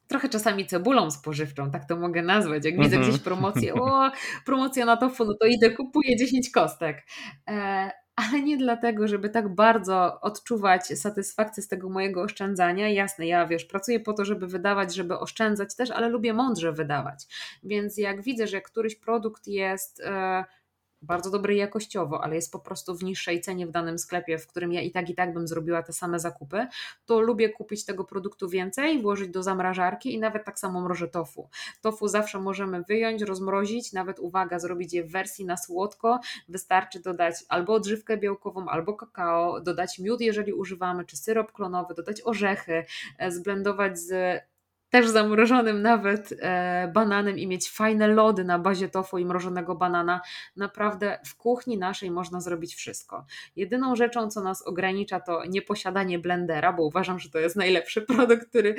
trochę czasami cebulą spożywczą, tak to mogę nazwać. Jak widzę mhm. gdzieś promocję, o, <laughs> promocja na tofu, no to idę, kupuję 10 kostek. E, ale nie dlatego, żeby tak bardzo odczuwać satysfakcję z tego mojego oszczędzania. Jasne, ja wiesz, pracuję po to, żeby wydawać, żeby oszczędzać też, ale lubię mądrze wydawać. Więc jak widzę, że któryś produkt jest. Bardzo dobry jakościowo, ale jest po prostu w niższej cenie w danym sklepie, w którym ja i tak i tak bym zrobiła te same zakupy, to lubię kupić tego produktu więcej, włożyć do zamrażarki i nawet tak samo mrożę tofu. Tofu zawsze możemy wyjąć, rozmrozić, nawet uwaga, zrobić je w wersji na słodko. Wystarczy dodać albo odżywkę białkową, albo kakao, dodać miód, jeżeli używamy, czy syrop klonowy, dodać orzechy, e, zblendować z też zamrożonym nawet e, bananem i mieć fajne lody na bazie tofu i mrożonego banana. Naprawdę w kuchni naszej można zrobić wszystko. Jedyną rzeczą, co nas ogranicza, to nieposiadanie blendera, bo uważam, że to jest najlepszy produkt, który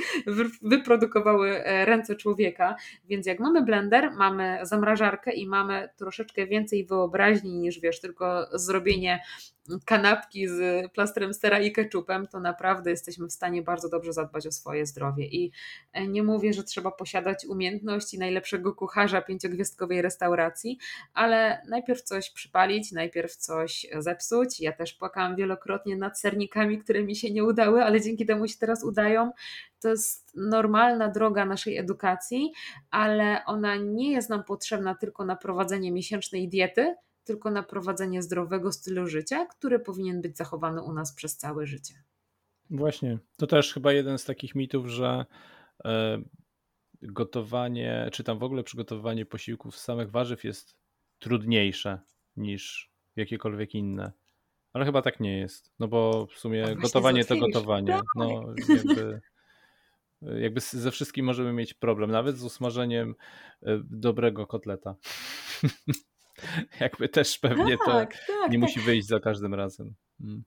wyprodukowały e, ręce człowieka. Więc jak mamy blender, mamy zamrażarkę i mamy troszeczkę więcej wyobraźni niż wiesz, tylko zrobienie kanapki z plastrem sera i keczupem, to naprawdę jesteśmy w stanie bardzo dobrze zadbać o swoje zdrowie. I e, nie mówię, że trzeba posiadać umiejętności najlepszego kucharza pięciogwiazdkowej restauracji, ale najpierw coś przypalić, najpierw coś zepsuć. Ja też płakałam wielokrotnie nad sernikami, które mi się nie udały, ale dzięki temu się teraz udają. To jest normalna droga naszej edukacji, ale ona nie jest nam potrzebna tylko na prowadzenie miesięcznej diety, tylko na prowadzenie zdrowego stylu życia, który powinien być zachowany u nas przez całe życie. Właśnie. To też chyba jeden z takich mitów, że e, gotowanie, czy tam w ogóle przygotowywanie posiłków z samych warzyw jest trudniejsze niż jakiekolwiek inne. Ale chyba tak nie jest, no bo w sumie No gotowanie to gotowanie. Tak. No jakby, jakby z- ze wszystkim możemy mieć problem, nawet z usmażeniem e, dobrego kotleta. <laughs> <laughs> jakby też pewnie to Tak, tak, nie tak. musi wyjść za każdym razem. Mm.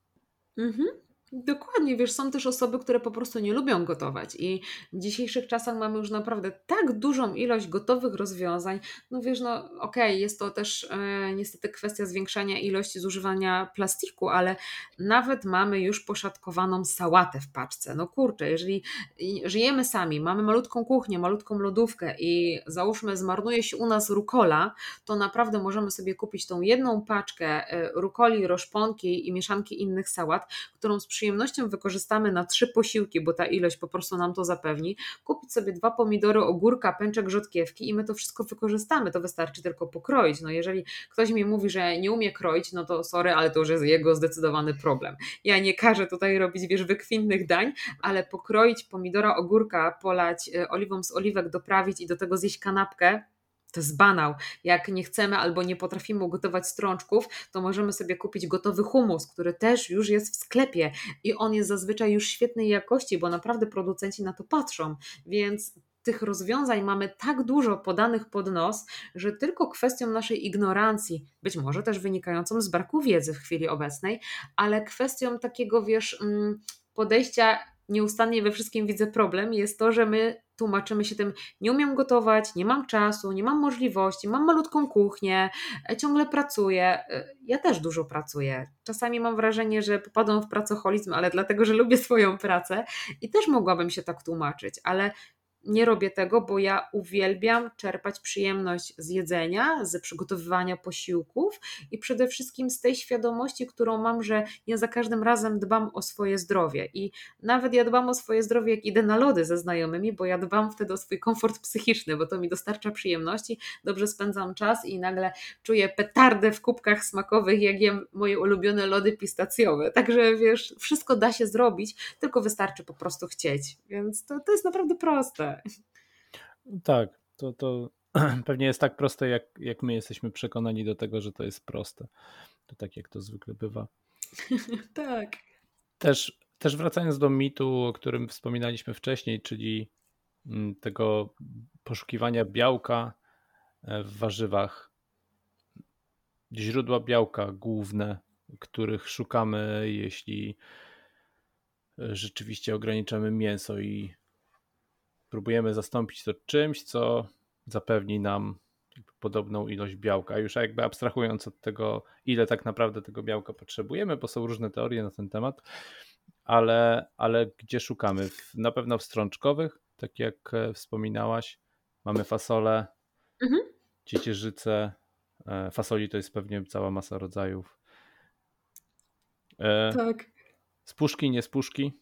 Mhm. Dokładnie, wiesz, są też osoby, które po prostu nie lubią gotować i w dzisiejszych czasach mamy już naprawdę tak dużą ilość gotowych rozwiązań. No wiesz, no okej, jest to też e, niestety kwestia zwiększania ilości zużywania plastiku, ale nawet mamy już poszatkowaną sałatę w paczce. No kurczę, jeżeli żyjemy sami, mamy malutką kuchnię, malutką lodówkę i załóżmy zmarnuje się u nas rukola, to naprawdę możemy sobie kupić tą jedną paczkę e, rukoli, roszponki i mieszanki innych sałat, którą z przyjemnością wykorzystamy na trzy posiłki, bo ta ilość po prostu nam to zapewni. Kupić sobie dwa pomidory, ogórka, pęczek rzodkiewki i my to wszystko wykorzystamy. To wystarczy tylko pokroić. No jeżeli ktoś mi mówi, że nie umie kroić, no to sorry, ale to już jest jego zdecydowany problem. Ja nie każę tutaj robić, wiesz, wykwintnych dań, ale pokroić pomidora, ogórka, polać e, oliwą z oliwek, doprawić i do tego zjeść kanapkę, to jest banał. Jak nie chcemy albo nie potrafimy ugotować strączków, to możemy sobie kupić gotowy humus, który też już jest w sklepie i on jest zazwyczaj już świetnej jakości, bo naprawdę producenci na to patrzą. Więc tych rozwiązań mamy tak dużo podanych pod nos, że tylko kwestią naszej ignorancji, być może też wynikającą z braku wiedzy w chwili obecnej, ale kwestią takiego, wiesz, mm, podejścia nieustannie we wszystkim widzę problem, jest to, że my tłumaczymy się tym, nie umiem gotować, nie mam czasu, nie mam możliwości, mam malutką kuchnię, e, ciągle pracuję. E, Ja też dużo pracuję. Czasami mam wrażenie, że popadam w pracoholizm, ale dlatego, że lubię swoją pracę i też mogłabym się tak tłumaczyć, ale nie robię tego, bo ja uwielbiam czerpać przyjemność z jedzenia, z przygotowywania posiłków i przede wszystkim z tej świadomości, którą mam, że ja za każdym razem dbam o swoje zdrowie. I nawet ja dbam o swoje zdrowie, jak idę na lody ze znajomymi, bo ja dbam wtedy o swój komfort psychiczny, bo to mi dostarcza przyjemności, dobrze spędzam czas i nagle czuję petardę w kubkach smakowych, jak jem moje ulubione lody pistacjowe. Także wiesz, wszystko da się zrobić, tylko wystarczy po prostu chcieć. Więc to, to jest naprawdę proste. Tak, to, to <clears throat> pewnie jest tak proste, jak, jak my jesteśmy przekonani do tego, że to jest proste. To tak jak to zwykle bywa. <laughs> tak. Też, też wracając do mitu, o którym wspominaliśmy wcześniej, czyli mm, tego poszukiwania białka e, w warzywach. Źródła białka główne, których szukamy, jeśli e, rzeczywiście ograniczamy mięso i próbujemy zastąpić to czymś, co zapewni nam podobną ilość białka. Już jakby abstrahując od tego, ile tak naprawdę tego białka potrzebujemy, bo są różne teorie na ten temat, ale, ale gdzie szukamy? Na pewno w strączkowych, tak jak e, wspominałaś, mamy fasolę, Mhm. ciecierzycę. e, Fasoli to jest pewnie cała masa rodzajów. E, Tak. Z puszki, nie z puszki?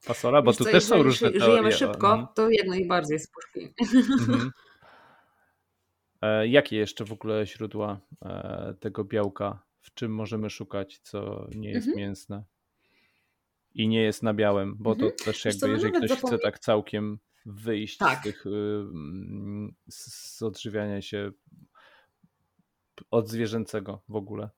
Fasola, bo Wiesz tu co, też są różne teorie. żyjemy szybko, Mhm. to jak najbardziej z puszki. Mhm. <laughs> E, Jakie jeszcze w ogóle źródła e, tego białka? W czym możemy szukać, co nie jest Mhm. mięsne i nie jest na białym? Bo to Mhm. też Wiesz co, jakby, my jeżeli ktoś chce tak całkiem wyjść z Tak. tych y, mm, z z odżywiania się od zwierzęcego w ogóle.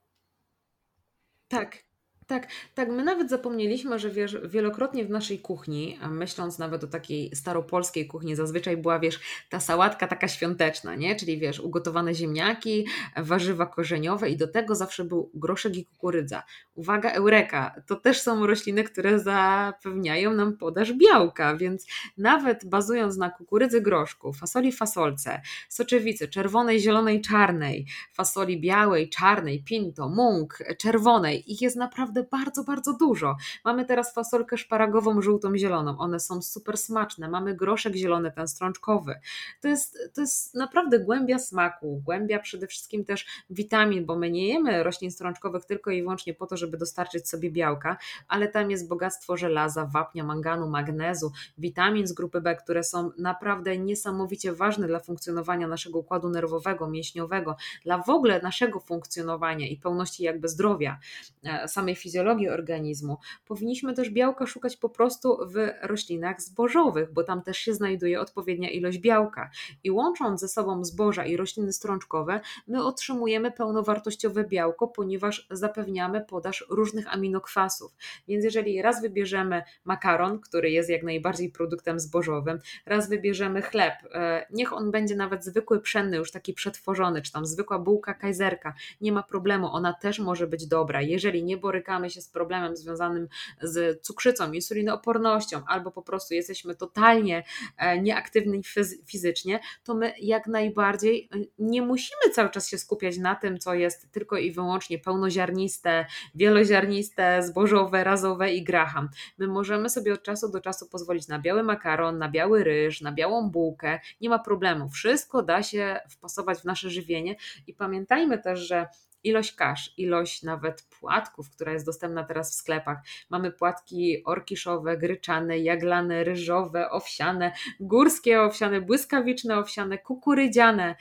Tak, tak, tak. My nawet zapomnieliśmy, że wiesz, wielokrotnie w naszej kuchni, myśląc nawet o takiej staropolskiej kuchni, zazwyczaj była, wiesz, ta sałatka taka świąteczna, nie? Czyli wiesz, ugotowane ziemniaki, warzywa korzeniowe i do tego zawsze był groszek i kukurydza. Uwaga, eureka, to też są rośliny, które zapewniają nam podaż białka, więc nawet bazując na kukurydzy groszku, fasoli fasolce, soczewicy czerwonej, zielonej, czarnej, fasoli białej, czarnej, pinto, mung, czerwonej. Ich jest naprawdę bardzo, bardzo dużo. Mamy teraz fasolkę szparagową, żółtą, zieloną. One są super smaczne. Mamy groszek zielony, ten strączkowy. To jest, to jest naprawdę głębia smaku, głębia przede wszystkim też witamin, bo my nie jemy roślin strączkowych tylko i wyłącznie po to, żeby dostarczyć sobie białka, ale tam jest bogactwo żelaza, wapnia, manganu, magnezu, witamin z grupy B, które są naprawdę niesamowicie ważne dla funkcjonowania naszego układu nerwowego, mięśniowego, dla w ogóle naszego funkcjonowania i pełności jakby zdrowia e, samej fizjologii fizjologii organizmu. Powinniśmy też białka szukać po prostu w roślinach zbożowych, bo tam też się znajduje odpowiednia ilość białka. I łącząc ze sobą zboża i rośliny strączkowe, my otrzymujemy pełnowartościowe białko, ponieważ zapewniamy podaż różnych aminokwasów. Więc jeżeli raz wybierzemy makaron, który jest jak najbardziej produktem zbożowym, raz wybierzemy chleb, e, niech on będzie nawet zwykły pszenny, już taki przetworzony, czy tam zwykła bułka kajzerka, nie ma problemu, ona też może być dobra. Jeżeli nie borykamy się z problemem związanym z cukrzycą, insulinoopornością, albo po prostu jesteśmy totalnie e, nieaktywni fizycznie, to my jak najbardziej e, nie musimy cały czas się skupiać na tym, co jest tylko i wyłącznie pełnoziarniste, wieloziarniste, zbożowe, razowe i graham. My możemy sobie od czasu do czasu pozwolić na biały makaron, na biały ryż, na białą bułkę, nie ma problemu. Wszystko da się wpasować w nasze żywienie i pamiętajmy też, że ilość kasz, ilość nawet płatków, która jest dostępna teraz w sklepach. Mamy płatki orkiszowe, gryczane, jaglane, ryżowe, owsiane, górskie owsiane, błyskawiczne owsiane, kukurydziane,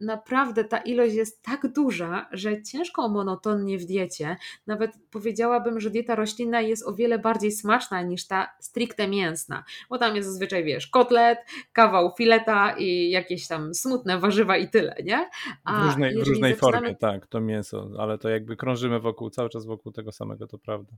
naprawdę ta ilość jest tak duża, że ciężko o monotonnie w diecie. Nawet powiedziałabym, że dieta roślinna jest o wiele bardziej smaczna niż ta stricte mięsna, bo tam jest zazwyczaj, wiesz, kotlet, kawał fileta i jakieś tam smutne warzywa i tyle, nie? A w różnej, w różnej zaczynamy... formie, tak, to mięso, ale to jakby krążymy wokół, cały czas wokół tego samego, to prawda.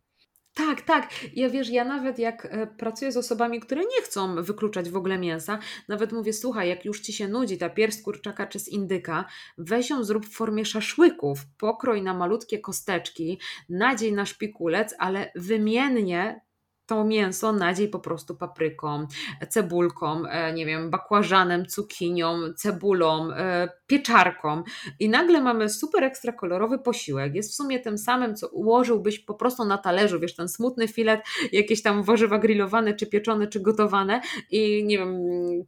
Tak, tak. Ja wiesz, ja nawet jak e, pracuję z osobami, które nie chcą wykluczać w ogóle mięsa, nawet mówię, słuchaj, jak już ci się nudzi ta pierś kurczaka czy z indyka, weź ją zrób w formie szaszłyków, pokroj na malutkie kosteczki, nadziej na szpikulec, ale wymiennie to mięso nadziej po prostu papryką, cebulką, e, nie wiem, bakłażanem, cukinią, cebulą, e, pieczarką i nagle mamy super ekstra kolorowy posiłek. Jest w sumie tym samym, co ułożyłbyś po prostu na talerzu, wiesz, ten smutny filet, jakieś tam warzywa grillowane, czy pieczone, czy gotowane i nie wiem,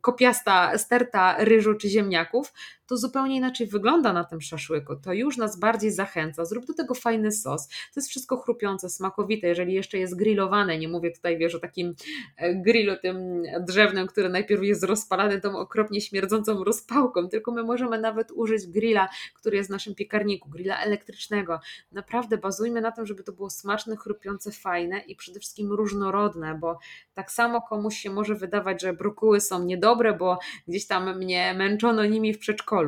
kopiasta sterta ryżu czy ziemniaków, to zupełnie inaczej wygląda na tym szaszłyku. To już nas bardziej zachęca. Zrób do tego fajny sos. To jest wszystko chrupiące, smakowite. Jeżeli jeszcze jest grillowane, nie mówię tutaj, wiesz, o takim e, grillu tym drzewnym, który najpierw jest rozpalany tą okropnie śmierdzącą rozpałką, tylko my możemy nawet użyć grilla, który jest w naszym piekarniku, grilla elektrycznego. Naprawdę bazujmy na tym, żeby to było smaczne, chrupiące, fajne i przede wszystkim różnorodne, bo tak samo komuś się może wydawać, że brokuły są niedobre, bo gdzieś tam mnie męczono nimi w przedszkolu.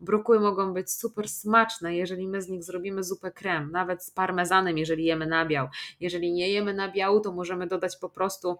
Brokuły mogą być super smaczne, jeżeli my z nich zrobimy zupę krem, nawet z parmezanem, jeżeli jemy nabiał. Jeżeli nie jemy nabiału, to możemy dodać po prostu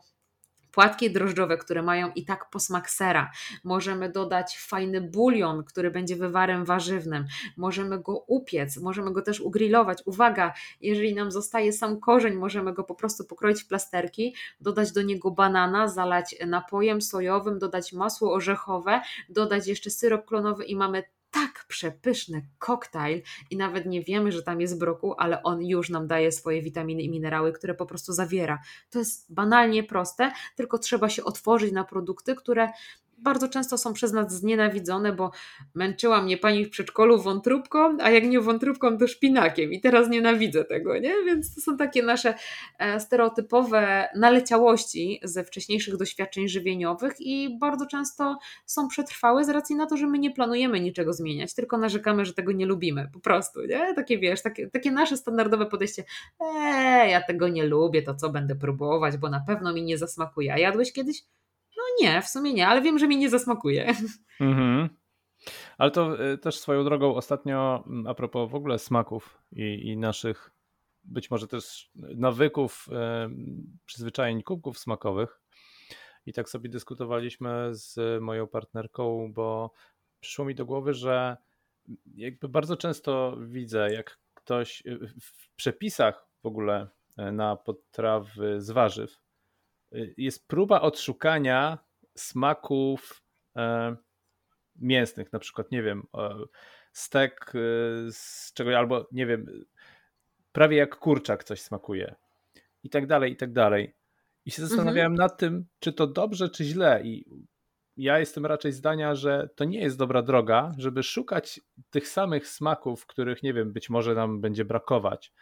płatki drożdżowe, które mają i tak posmak sera. Możemy dodać fajny bulion, który będzie wywarem warzywnym. Możemy go upiec, możemy go też ugrillować. Uwaga, jeżeli nam zostaje sam korzeń, możemy go po prostu pokroić w plasterki, dodać do niego banana, zalać napojem sojowym, dodać masło orzechowe, dodać jeszcze syrop klonowy i mamy tak przepyszny koktajl i nawet nie wiemy, że tam jest brokuł, ale on już nam daje swoje witaminy i minerały, które po prostu zawiera. To jest banalnie proste, tylko trzeba się otworzyć na produkty, które bardzo często są przez nas znienawidzone, bo męczyła mnie pani w przedszkolu wątróbką, a jak nie wątróbką, to szpinakiem i teraz nienawidzę tego, nie? Więc to są takie nasze e, stereotypowe naleciałości ze wcześniejszych doświadczeń żywieniowych i bardzo często są przetrwałe z racji na to, że my nie planujemy niczego zmieniać, tylko narzekamy, że tego nie lubimy, po prostu, nie? Takie wiesz, takie, takie nasze standardowe podejście, eee, ja tego nie lubię, to co będę próbować, bo na pewno mi nie zasmakuje, a jadłeś kiedyś? Nie, w sumie nie, ale wiem, że mi nie zasmakuje. Mhm. Ale to y, też swoją drogą ostatnio, mm, a propos w ogóle smaków i, i naszych być może też nawyków, przyzwyczajeń kubków smakowych. I tak sobie dyskutowaliśmy z moją partnerką, bo przyszło mi do głowy, że jakby bardzo często widzę, jak ktoś y, w przepisach w ogóle na potrawy z warzyw Y, jest próba odszukania smaków e, mięsnych, na przykład, nie wiem, e, stek e, z czegoś, albo nie wiem, prawie jak kurczak coś smakuje i tak dalej, i tak dalej. I się zastanawiałem mhm. nad tym, czy to dobrze, czy źle. I ja jestem raczej zdania, że to nie jest dobra droga, żeby szukać tych samych smaków, których, nie wiem, być może nam będzie brakować,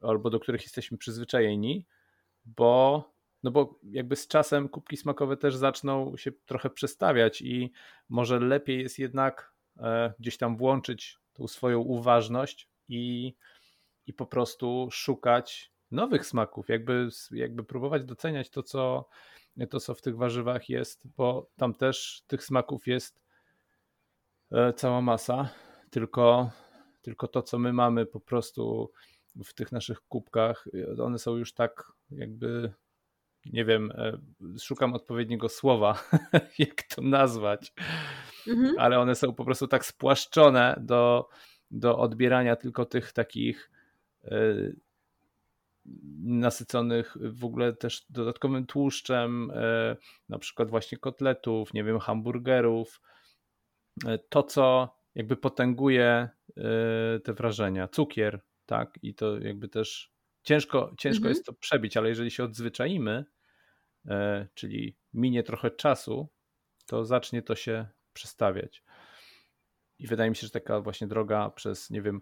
albo do których jesteśmy przyzwyczajeni, bo, no bo jakby z czasem kubki smakowe też zaczną się trochę przestawiać i może lepiej jest jednak e, gdzieś tam włączyć tą swoją uważność i i po prostu szukać nowych smaków, jakby, jakby próbować doceniać to co, to, co w tych warzywach jest, bo tam też tych smaków jest e, cała masa, tylko, tylko to, co my mamy po prostu w tych naszych kubkach, one są już tak jakby nie wiem, e, szukam odpowiedniego słowa, <laughs> jak to nazwać, mhm. ale one są po prostu tak spłaszczone do, do odbierania tylko tych takich e, nasyconych w ogóle też dodatkowym tłuszczem, e, na przykład właśnie kotletów, nie wiem, hamburgerów. To, co jakby potęguje te wrażenia. Cukier, tak, i to jakby też ciężko, ciężko mhm. jest to przebić, ale jeżeli się odzwyczaimy, e, czyli minie trochę czasu, to zacznie to się przestawiać. I wydaje mi się, że taka właśnie droga przez, nie wiem,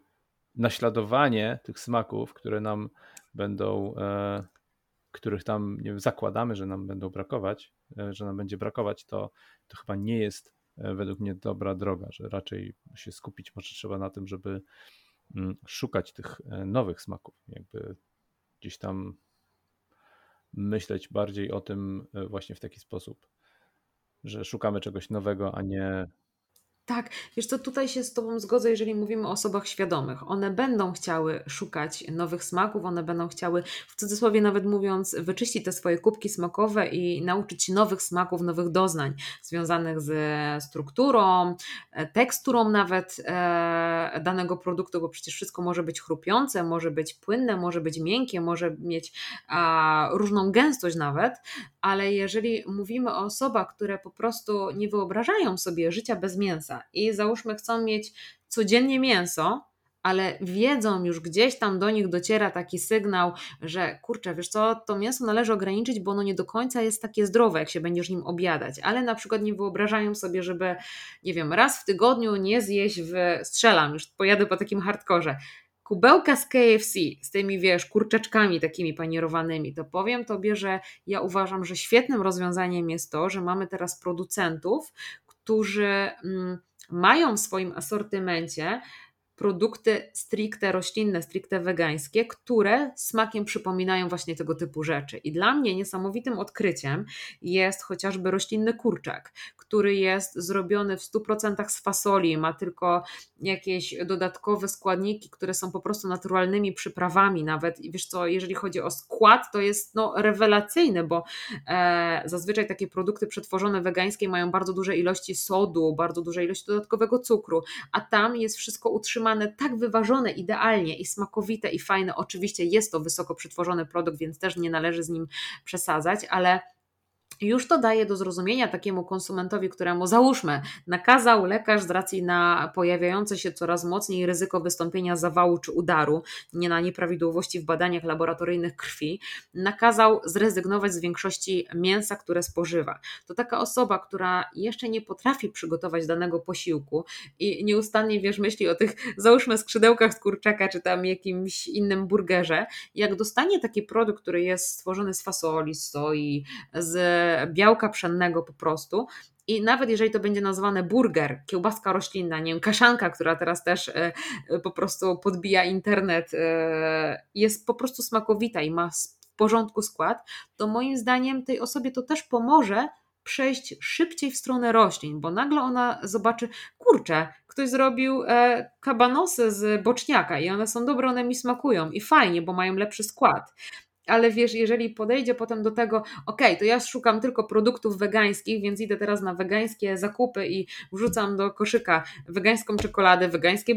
naśladowanie tych smaków, które nam będą, e, których tam nie wiem, zakładamy, że nam będą brakować, e, że nam będzie brakować, to, to chyba nie jest według mnie dobra droga, że raczej się skupić może trzeba na tym, żeby mm, szukać tych nowych smaków, jakby gdzieś tam myśleć bardziej o tym e, właśnie w taki sposób, że szukamy czegoś nowego, a nie tak, wiesz co, tutaj się z Tobą zgodzę, jeżeli mówimy o osobach świadomych. One będą chciały szukać nowych smaków, one będą chciały, w cudzysłowie nawet mówiąc, wyczyścić te swoje kubki smakowe i nauczyć się nowych smaków, nowych doznań związanych ze strukturą, e, teksturą nawet e, danego produktu, bo przecież wszystko może być chrupiące, może być płynne, może być miękkie, może mieć a, różną gęstość nawet, ale jeżeli mówimy o osobach, które po prostu nie wyobrażają sobie życia bez mięsa i załóżmy chcą mieć codziennie mięso, ale wiedzą już gdzieś tam do nich dociera taki sygnał, że kurczę, wiesz co, to mięso należy ograniczyć, bo ono nie do końca jest takie zdrowe, jak się będziesz nim obiadać, ale na przykład nie wyobrażają sobie, żeby, nie wiem, raz w tygodniu nie zjeść w, strzelam, już pojadę po takim hardkorze, kubełka z KFC, z tymi, wiesz, kurczaczkami takimi panierowanymi, to powiem Tobie, że ja uważam, że świetnym rozwiązaniem jest to, że mamy teraz producentów, którzy mm, mają w swoim asortymencie produkty stricte roślinne, stricte wegańskie, które smakiem przypominają właśnie tego typu rzeczy. I dla mnie niesamowitym odkryciem jest chociażby roślinny kurczak, który jest zrobiony w 100% z fasoli, ma tylko jakieś dodatkowe składniki, które są po prostu naturalnymi przyprawami nawet. I wiesz co, jeżeli chodzi o skład, to jest no, rewelacyjny, bo e, zazwyczaj takie produkty przetworzone wegańskie mają bardzo duże ilości sodu, bardzo duże ilości dodatkowego cukru, a tam jest wszystko utrzymane tak wyważone idealnie i smakowite i fajne. Oczywiście jest to wysoko przetworzony produkt, więc też nie należy z nim przesadzać, ale już to daje do zrozumienia takiemu konsumentowi, któremu załóżmy, nakazał lekarz z racji na pojawiające się coraz mocniej ryzyko wystąpienia zawału czy udaru, nie na nieprawidłowości w badaniach laboratoryjnych krwi, nakazał zrezygnować z większości mięsa, które spożywa. To taka osoba, która jeszcze nie potrafi przygotować danego posiłku i nieustannie wiesz, myśli o tych, załóżmy, skrzydełkach z kurczaka czy tam jakimś innym burgerze, jak dostanie taki produkt, który jest stworzony z fasoli, z soi, z białka pszennego po prostu. I nawet jeżeli to będzie nazwane burger, kiełbaska roślinna, nie wiem, kaszanka, która teraz też e, e, po prostu podbija internet, e, jest po prostu smakowita i ma w porządku skład, to moim zdaniem tej osobie to też pomoże przejść szybciej w stronę roślin, bo nagle ona zobaczy, kurczę, ktoś zrobił kabanosy z boczniaka i one są dobre, one mi smakują i fajnie, bo mają lepszy skład ale wiesz, jeżeli podejdzie potem do tego, ok, to ja szukam tylko produktów wegańskich, więc idę teraz na wegańskie zakupy i wrzucam do koszyka wegańską czekoladę, wegańskie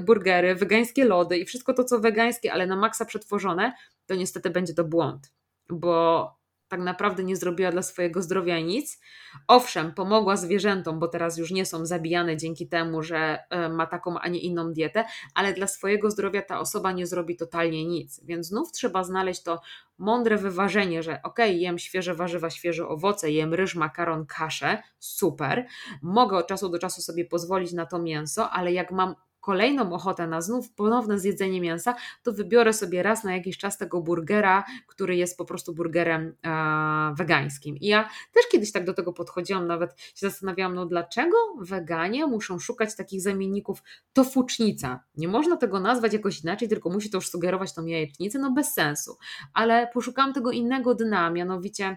burgery, wegańskie lody i wszystko to, co wegańskie, ale na maksa przetworzone, to niestety będzie to błąd, bo tak naprawdę nie zrobiła dla swojego zdrowia nic. Owszem, pomogła zwierzętom, bo teraz już nie są zabijane dzięki temu, że e, ma taką, a nie inną dietę, ale dla swojego zdrowia ta osoba nie zrobi totalnie nic. Więc znów trzeba znaleźć to mądre wyważenie, że ok, jem świeże warzywa, świeże owoce, jem ryż, makaron, kaszę, super. Mogę od czasu do czasu sobie pozwolić na to mięso, ale jak mam kolejną ochotę na znów ponowne zjedzenie mięsa, to wybiorę sobie raz na jakiś czas tego burgera, który jest po prostu burgerem e, wegańskim. I ja też kiedyś tak do tego podchodziłam, nawet się zastanawiałam, no dlaczego weganie muszą szukać takich zamienników tofucznica? Nie można tego nazwać jakoś inaczej, tylko musi to już sugerować tą jajecznicę, no bez sensu. Ale poszukałam tego innego dna, mianowicie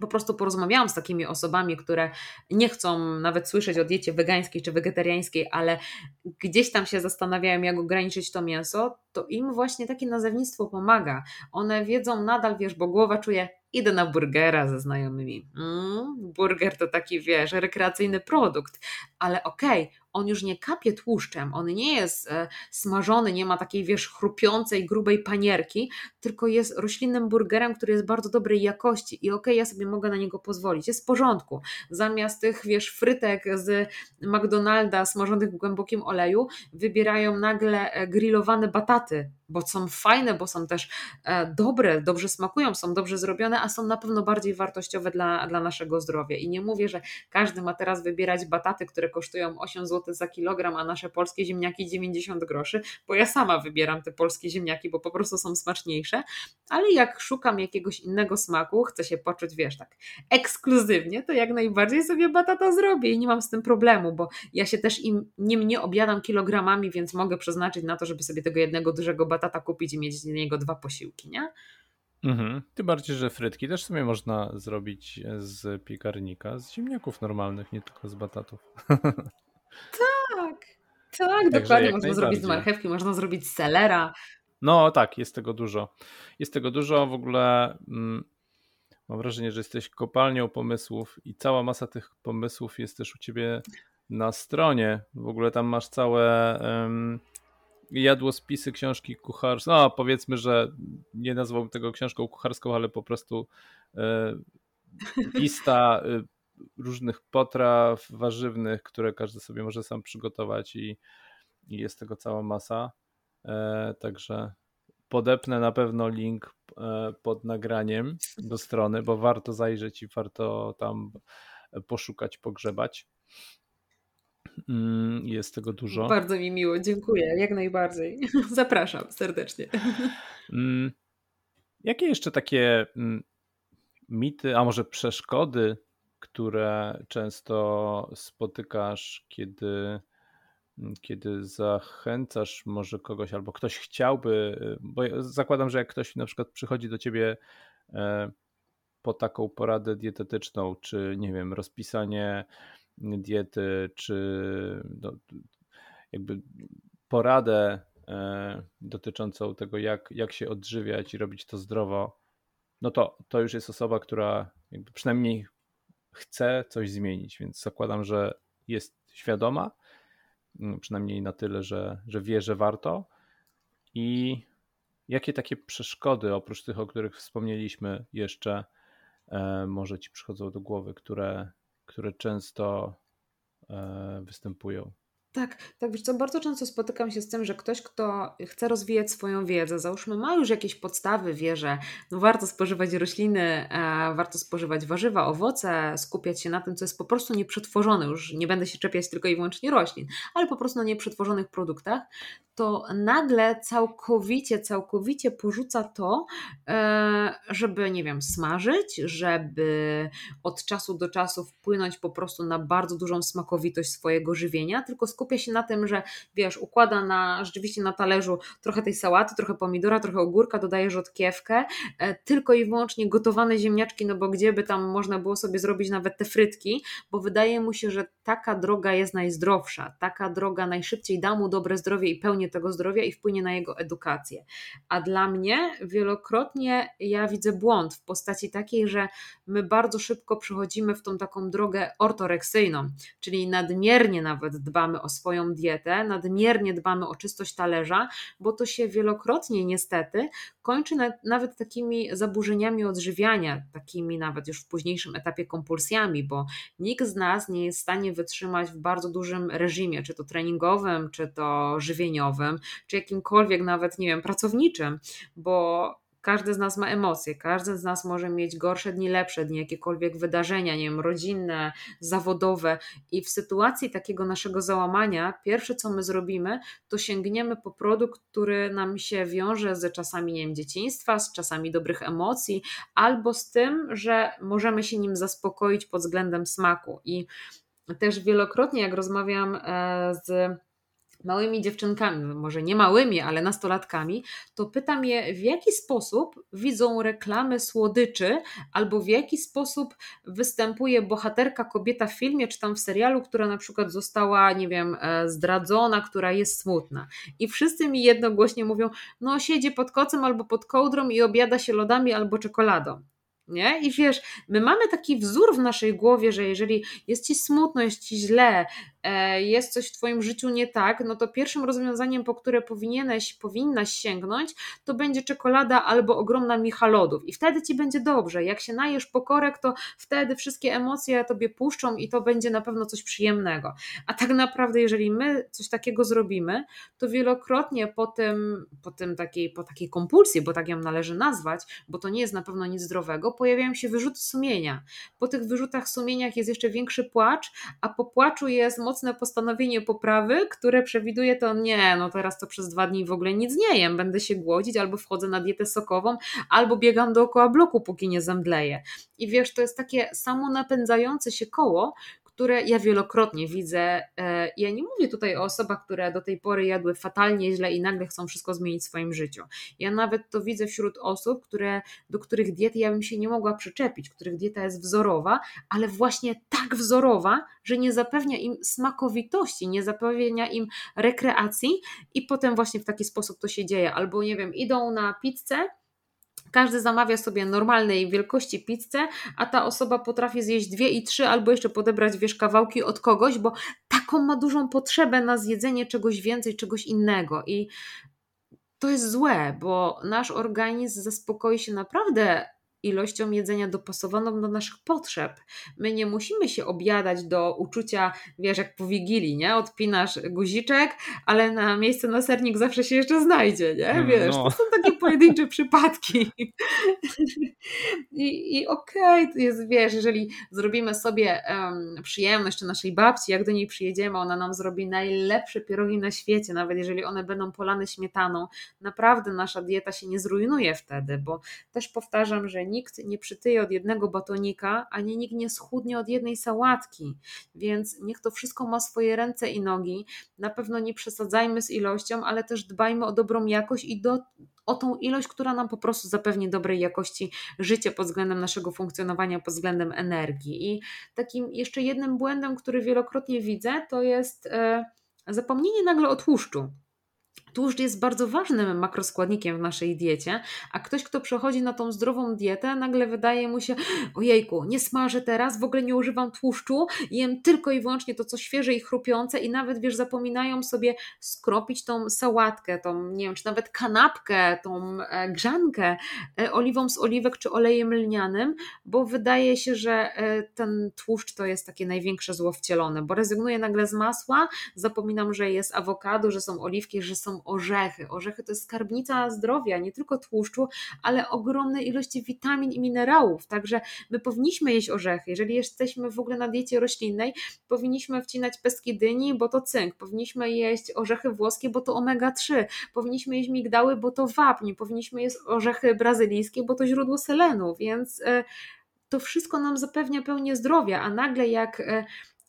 po prostu porozmawiałam z takimi osobami, które nie chcą nawet słyszeć o diecie wegańskiej czy wegetariańskiej, ale gdzieś tam się zastanawiają, jak ograniczyć to mięso, to im właśnie takie nazewnictwo pomaga. One wiedzą nadal, wiesz, bo głowa czuje, idę na burgera ze znajomymi. Mm, burger to taki, wiesz, rekreacyjny produkt, ale okej, okay, on już nie kapie tłuszczem, on nie jest e, smażony, nie ma takiej, wiesz, chrupiącej, grubej panierki, tylko jest roślinnym burgerem, który jest bardzo dobrej jakości i okej, okay, ja sobie mogę na niego pozwolić, jest w porządku. Zamiast tych, wiesz, frytek z McDonalda smażonych w głębokim oleju, wybierają nagle e, grillowane bataty bo są fajne, bo są też e, dobre, dobrze smakują, są dobrze zrobione, a są na pewno bardziej wartościowe dla, dla naszego zdrowia. I nie mówię, że każdy ma teraz wybierać bataty, które kosztują 8 zł za kilogram, a nasze polskie ziemniaki 90 groszy, bo ja sama wybieram te polskie ziemniaki, bo po prostu są smaczniejsze, ale jak szukam jakiegoś innego smaku, chcę się poczuć, wiesz, tak ekskluzywnie, to jak najbardziej sobie batata zrobię i nie mam z tym problemu, bo ja się też im, nim nie objadam kilogramami, więc mogę przeznaczyć na to, żeby sobie tego jednego dużego batata tata kupić i mieć z niego dwa posiłki, nie? Mhm. Tym bardziej, że frytki też sobie można zrobić z piekarnika, z ziemniaków normalnych, nie tylko z batatów. <laughs> Tak, tak, dokładnie. Można zrobić z marchewki, można zrobić z selera. No tak, jest tego dużo. Jest tego dużo. W ogóle mm, mam wrażenie, że jesteś kopalnią pomysłów i cała masa tych pomysłów jest też u ciebie na stronie. W ogóle tam masz całe um, jadłospisy książki kucharskie. No, powiedzmy, że nie nazwałbym tego książką kucharską, ale po prostu e, lista e, różnych potraw warzywnych, które każdy sobie może sam przygotować i, i jest tego cała masa. E, także podepnę na pewno link e, pod nagraniem do strony, bo warto zajrzeć i warto tam poszukać, pogrzebać. Mm, jest tego dużo. Bardzo mi miło, dziękuję, jak najbardziej. <laughs> Zapraszam serdecznie. Mm, jakie jeszcze takie mm, mity, a może przeszkody, które często spotykasz, kiedy, kiedy zachęcasz może kogoś, albo ktoś chciałby, bo zakładam, że jak ktoś na przykład przychodzi do ciebie e, po taką poradę dietetyczną, czy nie wiem, rozpisanie diety, czy no, jakby poradę e, dotyczącą tego, jak, jak się odżywiać i robić to zdrowo, no to to już jest osoba, która przynajmniej chce coś zmienić, więc zakładam, że jest świadoma, mm, przynajmniej na tyle, że, że wie, że warto. I jakie takie przeszkody, oprócz tych, o których wspomnieliśmy, jeszcze e, może ci przychodzą do głowy, które, które często e, występują. Tak, tak, wiesz co, bardzo często spotykam się z tym, że ktoś, kto chce rozwijać swoją wiedzę, załóżmy ma już jakieś podstawy, wie, że no warto spożywać rośliny, e, warto spożywać warzywa, owoce, skupiać się na tym, co jest po prostu nieprzetworzone, już nie będę się czepiać tylko i wyłącznie roślin, ale po prostu na nieprzetworzonych produktach, to nagle całkowicie, całkowicie porzuca to, e, żeby, nie wiem, smażyć, żeby od czasu do czasu wpłynąć po prostu na bardzo dużą smakowitość swojego żywienia, tylko skupia się na tym, że wiesz, układa na, rzeczywiście na talerzu trochę tej sałaty, trochę pomidora, trochę ogórka, dodaje rzodkiewkę, e, tylko i wyłącznie gotowane ziemniaczki, no bo gdzie by tam można było sobie zrobić nawet te frytki, bo wydaje mu się, że taka droga jest najzdrowsza, taka droga najszybciej da mu dobre zdrowie i pełnię tego zdrowia i wpłynie na jego edukację. A dla mnie wielokrotnie ja widzę błąd w postaci takiej, że my bardzo szybko przechodzimy w tą taką drogę ortoreksyjną, czyli nadmiernie nawet dbamy o swoją dietę, nadmiernie dbamy o czystość talerza, bo to się wielokrotnie niestety kończy na, nawet takimi zaburzeniami odżywiania, takimi nawet już w późniejszym etapie kompulsjami, bo nikt z nas nie jest w stanie wytrzymać w bardzo dużym reżimie, czy to treningowym, czy to żywieniowym, czy jakimkolwiek nawet, nie wiem, pracowniczym, bo każdy z nas ma emocje, każdy z nas może mieć gorsze dni, lepsze dni, jakiekolwiek wydarzenia, nie wiem, rodzinne, zawodowe. I w sytuacji takiego naszego załamania, pierwsze co my zrobimy, to sięgniemy po produkt, który nam się wiąże z czasami, nie wiem, dzieciństwa, z czasami dobrych emocji, albo z tym, że możemy się nim zaspokoić pod względem smaku. I też wielokrotnie, jak rozmawiam e, z małymi dziewczynkami, może nie małymi, ale nastolatkami, to pytam je, w jaki sposób widzą reklamy słodyczy, albo w jaki sposób występuje bohaterka kobieta w filmie, czy tam w serialu, która na przykład została, nie wiem, e, zdradzona, która jest smutna. I wszyscy mi jednogłośnie mówią, no siedzi pod kocem albo pod kołdrą i obiada się lodami albo czekoladą. Nie? I wiesz, my mamy taki wzór w naszej głowie, że jeżeli jest ci smutno, jest ci źle, jest coś w Twoim życiu nie tak, no to pierwszym rozwiązaniem, po które powinieneś, powinnaś sięgnąć, to będzie czekolada albo ogromna micha lodów. I wtedy Ci będzie dobrze. Jak się najesz pokorek, to wtedy wszystkie emocje Tobie puszczą i to będzie na pewno coś przyjemnego. A tak naprawdę, jeżeli my coś takiego zrobimy, to wielokrotnie po tym, po tym takiej, po takiej kompulsji, bo tak ją należy nazwać, bo to nie jest na pewno nic zdrowego, pojawiają się wyrzuty sumienia. Po tych wyrzutach sumieniach jest jeszcze większy płacz, a po płaczu jest mocne postanowienie poprawy, które przewiduje to nie, no teraz to przez dwa dni w ogóle nic nie jem, będę się głodzić, albo wchodzę na dietę sokową, albo biegam dookoła bloku, póki nie zemdleję. I wiesz, to jest takie samo napędzające się koło, które ja wielokrotnie widzę. E, ja nie mówię tutaj o osobach, które do tej pory jadły fatalnie, źle i nagle chcą wszystko zmienić w swoim życiu. Ja nawet to widzę wśród osób, które, do których diety ja bym się nie mogła przyczepić, których dieta jest wzorowa, ale właśnie tak wzorowa, że nie zapewnia im smakowitości, nie zapewnia im rekreacji i potem właśnie w taki sposób to się dzieje. Albo nie wiem, idą na pizzę, każdy zamawia sobie normalnej wielkości pizzę, a ta osoba potrafi zjeść dwie i trzy, albo jeszcze podebrać wiesz kawałki od kogoś, bo taką ma dużą potrzebę na zjedzenie czegoś więcej, czegoś innego. I to jest złe, bo nasz organizm zaspokoi się naprawdę ilością jedzenia dopasowaną do naszych potrzeb. My nie musimy się objadać do uczucia, wiesz, jak po wigilii, nie? Odpinasz guziczek, ale na miejsce na sernik zawsze się jeszcze znajdzie, nie? Mm, wiesz, no. to są takie pojedyncze <laughs> przypadki. I, i okej, okay, jest, wiesz, jeżeli zrobimy sobie um, przyjemność czy naszej babci, jak do niej przyjedziemy, ona nam zrobi najlepsze pierogi na świecie, nawet jeżeli one będą polane śmietaną, naprawdę nasza dieta się nie zrujnuje wtedy, bo też powtarzam, że nikt nie przytyje od jednego batonika, ani nikt nie schudnie od jednej sałatki. Więc niech to wszystko ma swoje ręce i nogi. Na pewno nie przesadzajmy z ilością, ale też dbajmy o dobrą jakość i do, o tą ilość, która nam po prostu zapewni dobrej jakości życia pod względem naszego funkcjonowania, pod względem energii. I takim jeszcze jednym błędem, który wielokrotnie widzę, to jest e, zapomnienie nagle o tłuszczu. Tłuszcz jest bardzo ważnym makroskładnikiem w naszej diecie, a ktoś, kto przechodzi na tą zdrową dietę, nagle wydaje mu się, ojejku, nie smażę teraz, w ogóle nie używam tłuszczu, jem tylko i wyłącznie to, co świeże i chrupiące i nawet, wiesz, zapominają sobie skropić tą sałatkę, tą, nie wiem, czy nawet kanapkę, tą e, grzankę e, oliwą z oliwek czy olejem lnianym, bo wydaje się, że e, ten tłuszcz to jest takie największe zło wcielone, bo rezygnuję nagle z masła, zapominam, że jest awokado, że są oliwki, że są orzechy. Orzechy to jest skarbnica zdrowia, nie tylko tłuszczu, ale ogromnej ilości witamin i minerałów. Także my powinniśmy jeść orzechy. Jeżeli jesteśmy w ogóle na diecie roślinnej, powinniśmy wcinać pestki dyni, bo to cynk. Powinniśmy jeść orzechy włoskie, bo to omega-3. Powinniśmy jeść migdały, bo to wapń. Powinniśmy jeść orzechy brazylijskie, bo to źródło selenu. Więc e, to wszystko nam zapewnia pełnię zdrowia, a nagle jak e,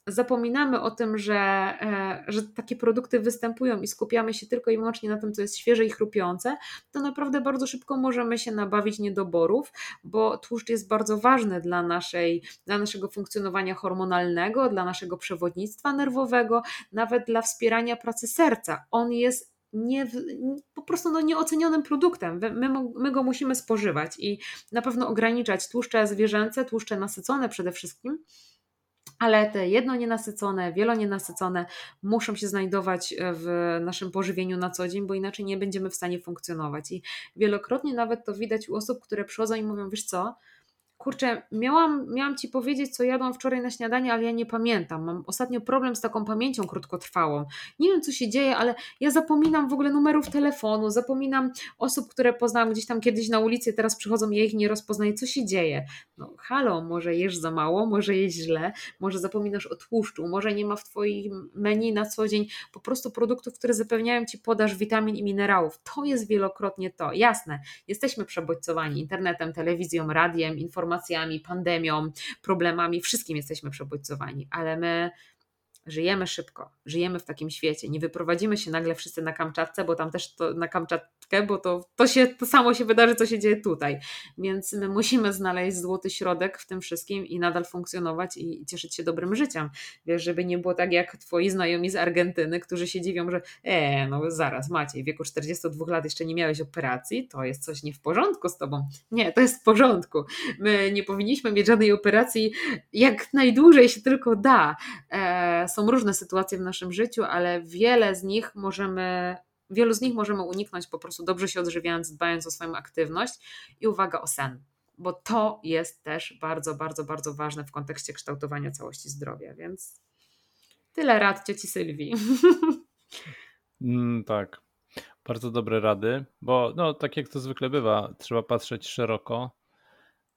zapominamy o tym, że, e, że takie produkty występują i skupiamy się tylko i wyłącznie na tym, co jest świeże i chrupiące, to naprawdę bardzo szybko możemy się nabawić niedoborów, bo tłuszcz jest bardzo ważny dla, naszej, dla naszego funkcjonowania hormonalnego, dla naszego przewodnictwa nerwowego, nawet dla wspierania pracy serca. On jest nie, po prostu no nieocenionym produktem. My, my go musimy spożywać i na pewno ograniczać tłuszcze zwierzęce, tłuszcze nasycone przede wszystkim ale te jedno nienasycone, wielonienasycone muszą się znajdować e, w naszym pożywieniu na co dzień, bo inaczej nie będziemy w stanie funkcjonować. I wielokrotnie nawet to widać u osób, które przychodzą i mówią, wiesz co, Kurczę, miałam, miałam ci powiedzieć, co jadłam wczoraj na śniadanie, ale ja nie pamiętam. Mam ostatnio problem z taką pamięcią krótkotrwałą. Nie wiem, co się dzieje, ale ja zapominam w ogóle numerów telefonu, zapominam osób, które poznałam gdzieś tam kiedyś na ulicy, teraz przychodzą, ja ich nie rozpoznaję. Co się dzieje? No, halo, może jesz za mało, może jesz źle, może zapominasz o tłuszczu, może nie ma w twoim menu na co dzień po prostu produktów, które zapewniają ci podaż witamin i minerałów. To jest wielokrotnie to. Jasne, jesteśmy przebodźcowani internetem, telewizją, radiem, informacjami informacjami, pandemią, problemami, wszystkim jesteśmy przebodźcowani, ale my żyjemy szybko, żyjemy w takim świecie. Nie wyprowadzimy się nagle wszyscy na Kamczatce, bo tam też to na Kamczatkę, bo to, to, się, to samo się wydarzy, co się dzieje tutaj. Więc my musimy znaleźć złoty środek w tym wszystkim i nadal funkcjonować i, cieszyć się dobrym życiem. Wiesz, żeby nie było tak jak twoi znajomi z Argentyny, którzy się dziwią, że e, no zaraz Maciej, w wieku 42 lat jeszcze nie miałeś operacji, to jest coś nie w porządku z tobą. Nie, to jest w porządku. My nie powinniśmy mieć żadnej operacji jak najdłużej się tylko da. E, są różne sytuacje w naszym życiu, ale wiele z nich możemy, wielu z nich możemy uniknąć po prostu dobrze się odżywiając, dbając o swoją aktywność i uwaga o sen, bo to jest też bardzo, bardzo, bardzo ważne w kontekście kształtowania całości zdrowia, więc tyle rad cioci Sylwii. Mm, tak, bardzo dobre rady, bo no, tak jak to zwykle bywa, trzeba patrzeć szeroko,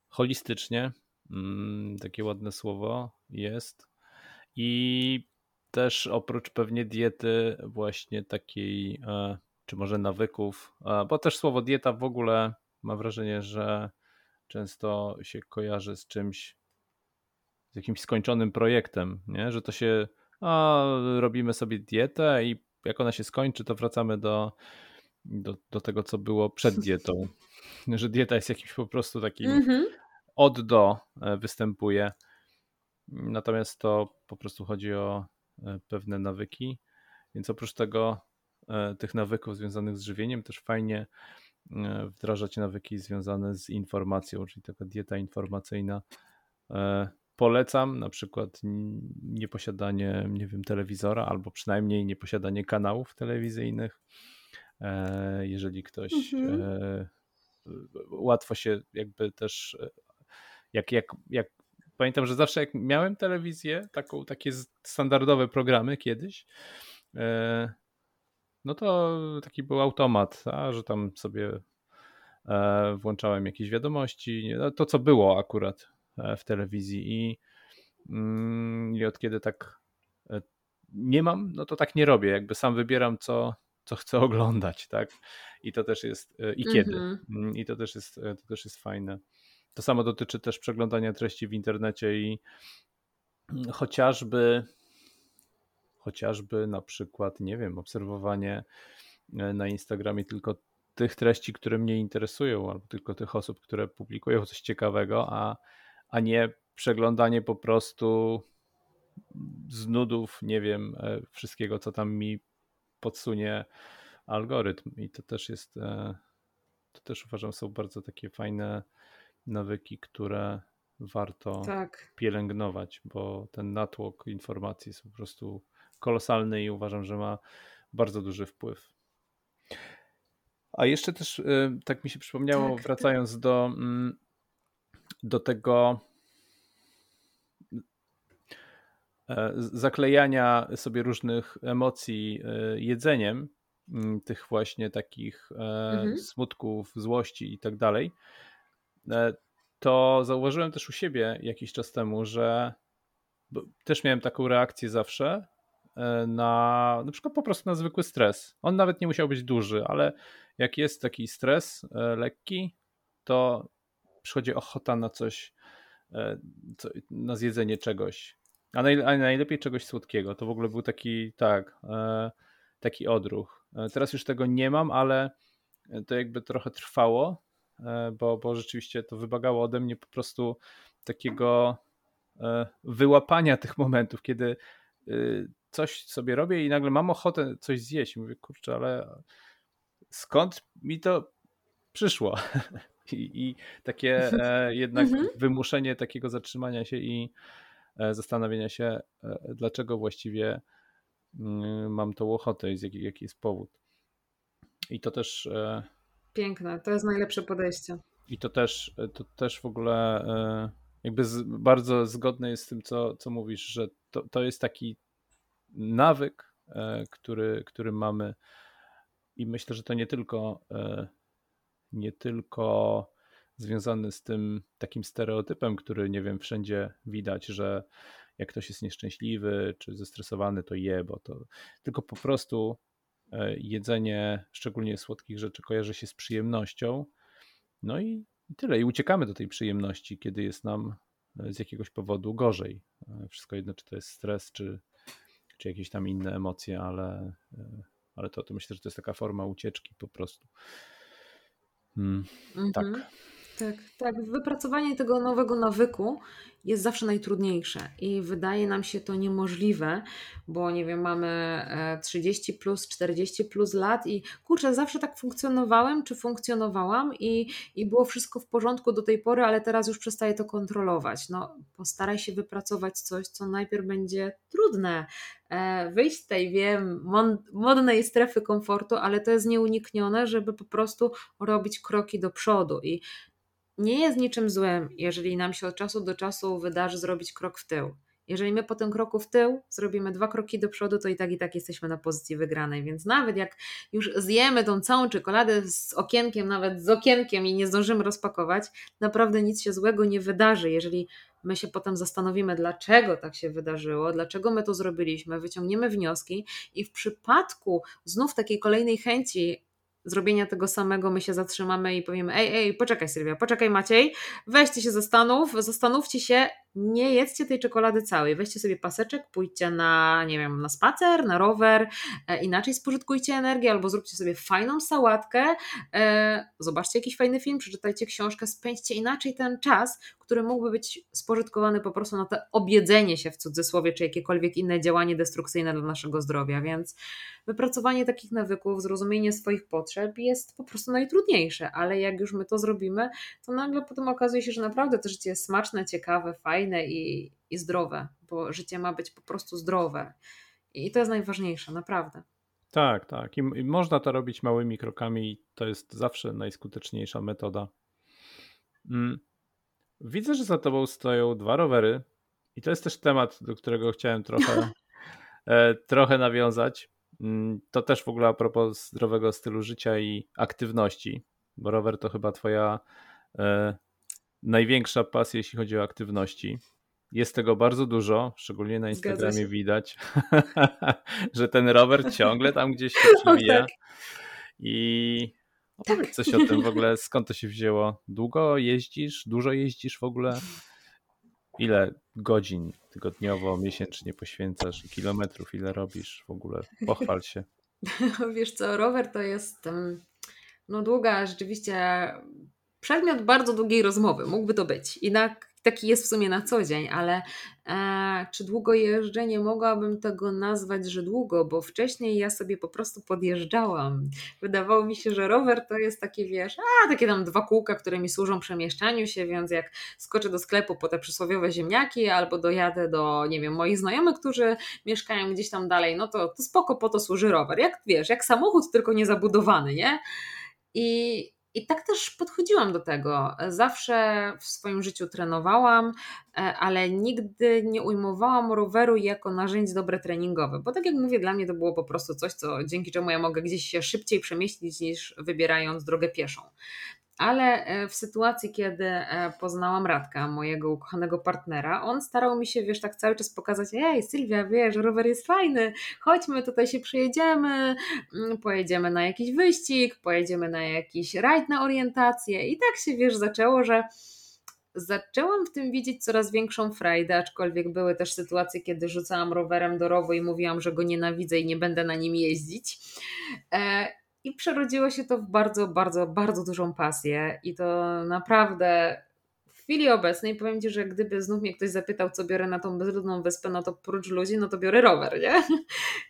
holistycznie, mm, takie ładne słowo jest i też oprócz pewnie diety, właśnie takiej, e, czy może nawyków, e, bo też słowo dieta w ogóle mam wrażenie, że często się kojarzy z czymś, z jakimś skończonym projektem, nie? że to się, a, robimy sobie dietę i jak ona się skończy, to wracamy do, do, do tego, co było przed dietą. <laughs> Że dieta jest jakimś po prostu takim mm -hmm. od do e, występuje. Natomiast to po prostu chodzi o e, pewne nawyki. Więc oprócz tego, e, tych nawyków związanych z żywieniem, też fajnie e, wdrażać nawyki związane z informacją, czyli taka dieta informacyjna. Polecam na przykład nieposiadanie, nie wiem, telewizora, albo przynajmniej nieposiadanie kanałów telewizyjnych. Jeżeli ktoś mhm. łatwo się jakby też jak, jak, jak pamiętam, że zawsze jak miałem telewizję, taką, takie standardowe programy kiedyś, e, no to taki był automat, a, że tam sobie e, włączałem jakieś wiadomości, no to co było akurat e, w telewizji i, mm, i od kiedy tak nie mam, no to tak nie robię, jakby sam wybieram co, co chcę oglądać, tak? I to też jest, i kiedy. Mm -hmm. I to też jest, to też jest fajne. To samo dotyczy też przeglądania treści w internecie i chociażby chociażby na przykład, nie wiem, obserwowanie e, na Instagramie tylko tych treści, które mnie interesują, albo tylko tych osób, które publikują coś ciekawego, a, a nie przeglądanie po prostu z nudów, nie wiem, e, wszystkiego, co tam mi podsunie algorytm. I to też jest, e, to też uważam, są bardzo takie fajne nawyki, które warto tak. pielęgnować, bo ten natłok informacji jest po prostu kolosalny i uważam, że ma bardzo duży wpływ. A jeszcze też y, tak mi się przypomniało, tak, wracając tak. do, mm, do tego e, zaklejania sobie różnych emocji e, jedzeniem, mm, tych właśnie takich e, mhm. smutków, złości i tak dalej to zauważyłem też u siebie jakiś czas temu, że też miałem taką reakcję zawsze e, na na przykład po prostu na zwykły stres. On nawet nie musiał być duży, ale jak jest taki stres e, lekki, to przychodzi ochota na coś, na zjedzenie czegoś. A, najlepiej czegoś słodkiego. To w ogóle był taki, tak, taki odruch. Teraz już tego nie mam, ale to jakby trochę trwało, E, bo, bo rzeczywiście to wymagało ode mnie po prostu takiego e, wyłapania tych momentów, kiedy e, coś sobie robię i nagle mam ochotę coś zjeść. mówię, kurczę, ale skąd mi to przyszło? <laughs> I, i takie jednak mhm. wymuszenie takiego zatrzymania się i zastanowienia się, dlaczego właściwie mm, mam tą ochotę i jaki, jaki jest powód. I to też Piękne, to jest najlepsze podejście. I to też, to też w ogóle e, jakby z, bardzo zgodne jest z tym, co, co mówisz, że to, to jest taki nawyk, e, który, który mamy i myślę, że to nie tylko e, nie tylko związany z tym takim stereotypem, który nie wiem, wszędzie widać, że jak ktoś jest nieszczęśliwy czy zestresowany, to je, bo to tylko po prostu jedzenie szczególnie słodkich rzeczy kojarzy się z przyjemnością. No i tyle. I uciekamy do tej przyjemności, kiedy jest nam e, z jakiegoś powodu gorzej. E, wszystko jedno, czy to jest stres, czy, czy jakieś tam inne emocje, ale, e, ale to, to myślę, że to jest taka forma ucieczki po prostu. Hmm, mhm. Tak. Tak, tak. Wypracowanie tego nowego nawyku jest zawsze najtrudniejsze i wydaje nam się to niemożliwe, bo nie wiem, mamy 30 e, plus, 40 plus lat i kurczę, zawsze tak funkcjonowałem, czy funkcjonowałam i, i było wszystko w porządku do tej pory, ale teraz już przestaję to kontrolować. No, postaraj się wypracować coś, co najpierw będzie trudne. E, wyjść z tej, wiem, modnej strefy komfortu, ale to jest nieuniknione, żeby po prostu robić kroki do przodu i nie jest niczym złym, jeżeli nam się od czasu do czasu wydarzy zrobić krok w tył. Jeżeli my po tym kroku w tył zrobimy dwa kroki do przodu, to i tak i tak jesteśmy na pozycji wygranej. Więc nawet jak już zjemy tą całą czekoladę z okienkiem, nawet z okienkiem i nie zdążymy rozpakować, naprawdę nic się złego nie wydarzy. Jeżeli my się potem zastanowimy, dlaczego tak się wydarzyło, dlaczego my to zrobiliśmy, wyciągniemy wnioski i w przypadku znów takiej kolejnej chęci zrobienia tego samego my się zatrzymamy i powiemy: Ej, ej, poczekaj, Sylwia, poczekaj, Maciej, weźcie się zastanów, zastanówcie się, nie jedzcie tej czekolady całej. Weźcie sobie paseczek, pójdźcie na, nie wiem, na spacer, na rower, e, inaczej spożytkujcie energię, albo zróbcie sobie fajną sałatkę, e, zobaczcie jakiś fajny film, przeczytajcie książkę, spędźcie inaczej ten czas, który mógłby być spożytkowany po prostu na to objedzenie się w cudzysłowie, czy jakiekolwiek inne działanie destrukcyjne dla naszego zdrowia. Więc wypracowanie takich nawyków, zrozumienie swoich potrzeb jest po prostu najtrudniejsze, ale jak już my to zrobimy, to nagle potem okazuje się, że naprawdę to życie jest smaczne, ciekawe, fajne i, i zdrowe, bo życie ma być po prostu zdrowe. I to jest najważniejsze, naprawdę. Tak, tak. I, I, można to robić małymi krokami, i to jest zawsze najskuteczniejsza metoda. Mm. Widzę, że za tobą stoją dwa rowery, i to jest też temat, do którego chciałem trochę, <laughs> e, trochę nawiązać. Mm, to też w ogóle a propos zdrowego stylu życia i aktywności, bo rower to chyba twoja e, największa pasja, jeśli chodzi o aktywności. Jest tego bardzo dużo, szczególnie na Instagramie widać, <laughs> że ten rower ciągle tam gdzieś się <laughs> przewija. tak. I opowiedz tak. coś o tym w ogóle, skąd to się wzięło? Długo jeździsz? Dużo jeździsz w ogóle? Ile godzin tygodniowo, miesięcznie poświęcasz? Kilometrów ile robisz w ogóle? Pochwal się. <laughs> Wiesz co, rower to jest no długa rzeczywiście przedmiot bardzo długiej rozmowy, mógłby to być. I taki jest w sumie na co dzień, ale e, czy długo jeżdżę? Nie mogłabym tego nazwać, że długo, bo wcześniej ja sobie po prostu podjeżdżałam. Wydawało mi się, że rower to jest takie, wiesz, a takie tam dwa kółka, które mi służą przemieszczaniu się, więc jak skoczę do sklepu po te przysłowiowe ziemniaki albo dojadę do, nie wiem, moich znajomych, którzy mieszkają gdzieś tam dalej, no to, to spoko, po to służy rower. Jak wiesz, jak samochód, tylko niezabudowany, nie? I, i tak też podchodziłam do tego. Zawsze w swoim życiu trenowałam, e, ale nigdy nie ujmowałam roweru jako narzędzie dobre treningowe, bo tak jak mówię, dla mnie to było po prostu coś, co dzięki czemu ja mogę gdzieś się szybciej przemieścić niż wybierając drogę pieszą ale e, w sytuacji, kiedy e, poznałam Radka, mojego ukochanego partnera, on starał mi się, wiesz, tak cały czas pokazać, ej Sylwia, wiesz, rower jest fajny, chodźmy, tutaj się przejedziemy, mm, pojedziemy na jakiś wyścig, pojedziemy na jakiś rajd na orientację i tak się, wiesz, zaczęło, że zaczęłam w tym widzieć coraz większą frajdę, aczkolwiek były też sytuacje, kiedy rzucałam rowerem do rowu i mówiłam, że go nienawidzę i nie będę na nim jeździć. E, i przerodziło się to w bardzo, bardzo, bardzo dużą pasję. I to naprawdę chwili obecnej powiem Ci, że gdyby znów mnie ktoś zapytał, co biorę na tą bezludną wyspę, no to prócz ludzi, no to biorę rower, nie?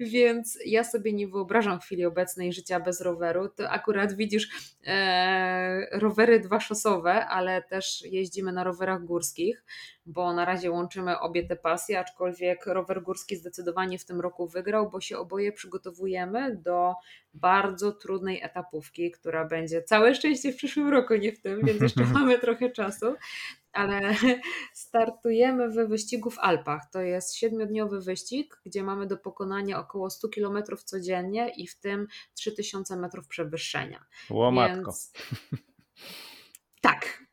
<laughs> Więc ja sobie nie wyobrażam w chwili obecnej życia bez roweru. To akurat widzisz e, rowery dwa szosowe, ale też jeździmy na rowerach górskich, bo na razie łączymy obie te pasje, aczkolwiek rower górski zdecydowanie w tym roku wygrał, bo się oboje przygotowujemy do bardzo trudnej etapówki, która będzie całe szczęście w przyszłym roku, nie w tym, więc jeszcze <laughs> mamy trochę czasu ale <laughs> startujemy w wyścigu w Alpach. To jest siedmiodniowy wyścig, gdzie mamy do pokonania około 100 km codziennie i w tym 3000 metrów przewyższenia. Łomatko. Więc... Tak,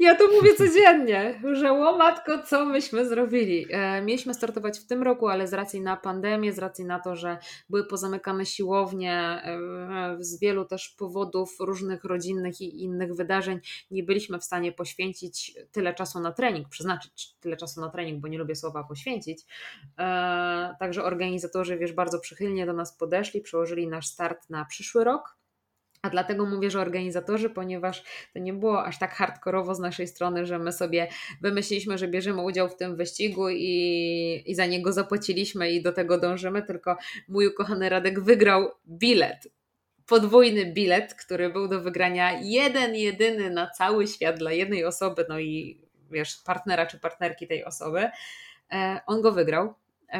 ja to mówię codziennie, że łomatko, co myśmy zrobili. E, mieliśmy startować w tym roku, ale z racji na pandemię, z racji na to, że były pozamykane siłownie, e, z wielu też powodów różnych rodzinnych i innych wydarzeń, nie byliśmy w stanie poświęcić tyle czasu na trening, przeznaczyć tyle czasu na trening, bo nie lubię słowa poświęcić. E, także organizatorzy, wiesz, bardzo przychylnie do nas podeszli, przełożyli nasz start na przyszły rok a dlatego mówię, że organizatorzy, ponieważ to nie było aż tak hardkorowo z naszej strony, że my sobie wymyśliliśmy, że bierzemy udział w tym wyścigu i, i za niego zapłaciliśmy i do tego dążymy, tylko mój ukochany Radek wygrał bilet. Podwójny bilet, który był do wygrania jeden, jedyny na cały świat dla jednej osoby, no i wiesz, partnera czy partnerki tej osoby. E, on go wygrał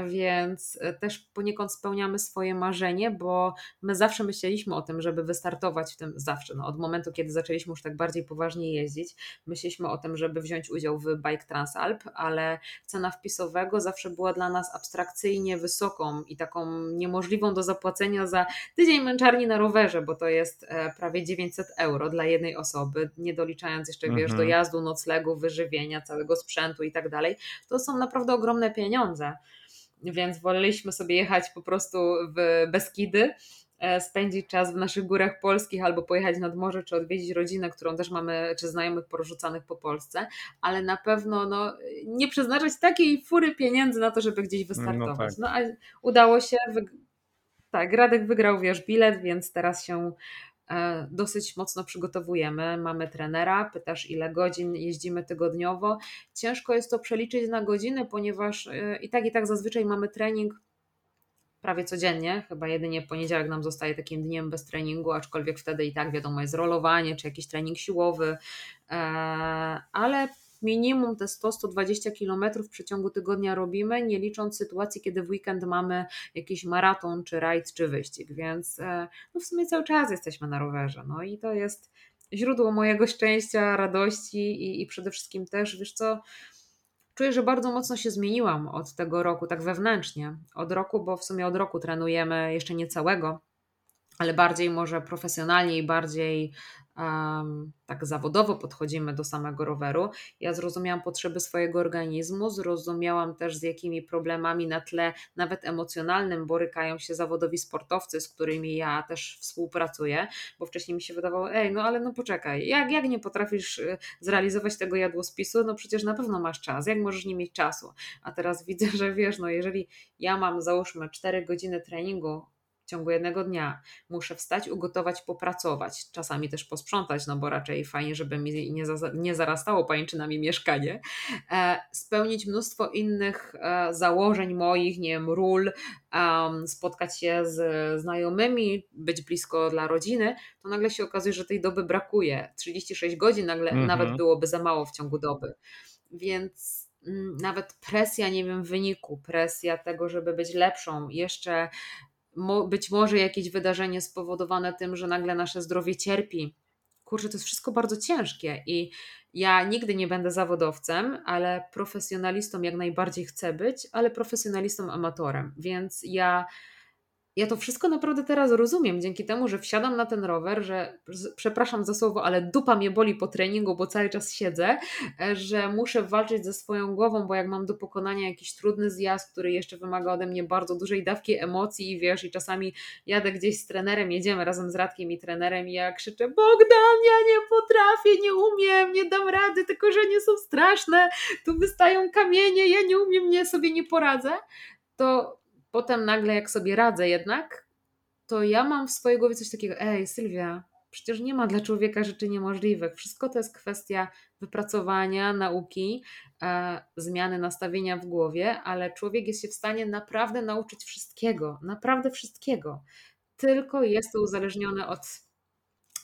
więc e, też poniekąd spełniamy swoje marzenie, bo my zawsze myśleliśmy o tym, żeby wystartować w tym, zawsze, no, od momentu, kiedy zaczęliśmy już tak bardziej poważnie jeździć, myśleliśmy o tym, żeby wziąć udział w Bike Transalp, ale cena wpisowego zawsze była dla nas abstrakcyjnie wysoką i taką niemożliwą do zapłacenia za tydzień męczarni na rowerze, bo to jest e, prawie 900 euro dla jednej osoby, nie doliczając jeszcze, wiesz, mhm. dojazdu, noclegu, wyżywienia, całego sprzętu i tak dalej. To są naprawdę ogromne pieniądze więc woleliśmy sobie jechać po prostu w Beskidy, e, spędzić czas w naszych górach polskich albo pojechać nad morze, czy odwiedzić rodzinę, którą też mamy, czy znajomych porzucanych po Polsce, ale na pewno no, nie przeznaczać takiej fury pieniędzy na to, żeby gdzieś wystartować. No, tak. no a udało się, tak, Radek wygrał, wiesz, bilet, więc teraz się dosyć mocno przygotowujemy. Mamy trenera, pytasz ile godzin jeździmy tygodniowo. Ciężko jest to przeliczyć na godziny, ponieważ e, i tak i tak zazwyczaj mamy trening prawie codziennie, chyba jedynie poniedziałek nam zostaje takim dniem bez treningu, aczkolwiek wtedy i tak wiadomo jest rolowanie czy jakiś trening siłowy, e, ale minimum te 100-120 km w przeciągu tygodnia robimy, nie licząc sytuacji, kiedy w weekend mamy jakiś maraton, czy rajd, czy wyścig, więc e, no w sumie cały czas jesteśmy na rowerze. No i to jest źródło mojego szczęścia, radości i, i przede wszystkim też, wiesz co, czuję, że bardzo mocno się zmieniłam od tego roku, tak wewnętrznie. Od roku, bo w sumie od roku trenujemy jeszcze nie całego, ale bardziej może profesjonalnie i bardziej tak zawodowo podchodzimy do samego roweru. Ja zrozumiałam potrzeby swojego organizmu, zrozumiałam też z jakimi problemami na tle nawet emocjonalnym borykają się zawodowi sportowcy, z którymi ja też współpracuję, bo wcześniej mi się wydawało, ej, no ale no poczekaj, jak, jak nie potrafisz y, zrealizować tego jadłospisu, no przecież na pewno masz czas, jak możesz nie mieć czasu? A teraz widzę, <laughs> że wiesz, no jeżeli ja mam załóżmy 4 godziny treningu w ciągu jednego dnia. Muszę wstać, ugotować, popracować, czasami też posprzątać, no bo raczej fajnie, żeby mi nie, za, nie zarastało pajęczynami mieszkanie. E, spełnić mnóstwo innych e, założeń moich, nie wiem, ról, um, spotkać się z znajomymi, być blisko dla rodziny, to nagle się okazuje, że tej doby brakuje. 36 godzin nagle mhm. nawet byłoby za mało w ciągu doby. Więc mm, nawet presja, nie wiem, wyniku, presja tego, żeby być lepszą, jeszcze być może jakieś wydarzenie spowodowane tym, że nagle nasze zdrowie cierpi. Kurczę, to jest wszystko bardzo ciężkie i ja nigdy nie będę zawodowcem, ale profesjonalistą jak najbardziej chcę być, ale profesjonalistą amatorem, więc ja ja to wszystko naprawdę teraz rozumiem, dzięki temu, że wsiadam na ten rower, że przepraszam za słowo, ale dupa mnie boli po treningu, bo cały czas siedzę, e, że muszę walczyć ze swoją głową, bo jak mam do pokonania jakiś trudny zjazd, który jeszcze wymaga ode mnie bardzo dużej dawki emocji i wiesz, i czasami jadę gdzieś z trenerem, jedziemy razem z Radkiem i trenerem i ja krzyczę Bogdan, ja nie potrafię, nie umiem, nie dam rady, te korzenie są straszne, tu wystają kamienie, ja nie umiem, nie sobie nie poradzę, to potem nagle jak sobie radzę jednak, to ja mam w swojej głowie coś takiego, ej Sylwia, przecież nie ma dla człowieka rzeczy niemożliwych. Wszystko to jest kwestia wypracowania, nauki, e, zmiany nastawienia w głowie, ale człowiek jest się w stanie naprawdę nauczyć wszystkiego, naprawdę wszystkiego. Tylko jest to uzależnione od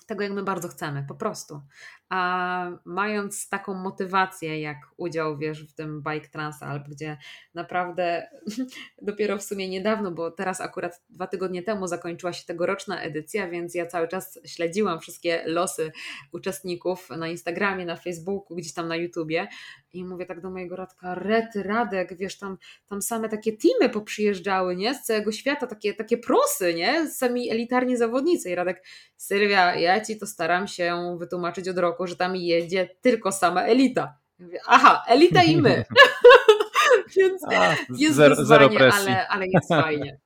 tego, jak my bardzo chcemy, po prostu. A mając taką motywację, jak udział, wiesz, w tym Bike Transalp, gdzie naprawdę <laughs> dopiero w sumie niedawno, bo teraz akurat dwa tygodnie temu zakończyła się tegoroczna edycja, więc ja cały czas śledziłam wszystkie losy uczestników na Instagramie, na Facebooku, gdzieś tam na YouTubie i mówię tak do mojego Radka, Rety, Radek, wiesz, tam, tam same takie teamy poprzyjeżdżały, nie, z całego świata, takie, takie prosy, nie, sami elitarni zawodnicy. I Radek, Sylwia, ja Ci to staram się wytłumaczyć od roku, że tam jedzie tylko sama elita. Mówię, Aha, elita i my. <laughs> Więc A, jest zero, wyzwanie, zero ale, ale jest <laughs> fajnie.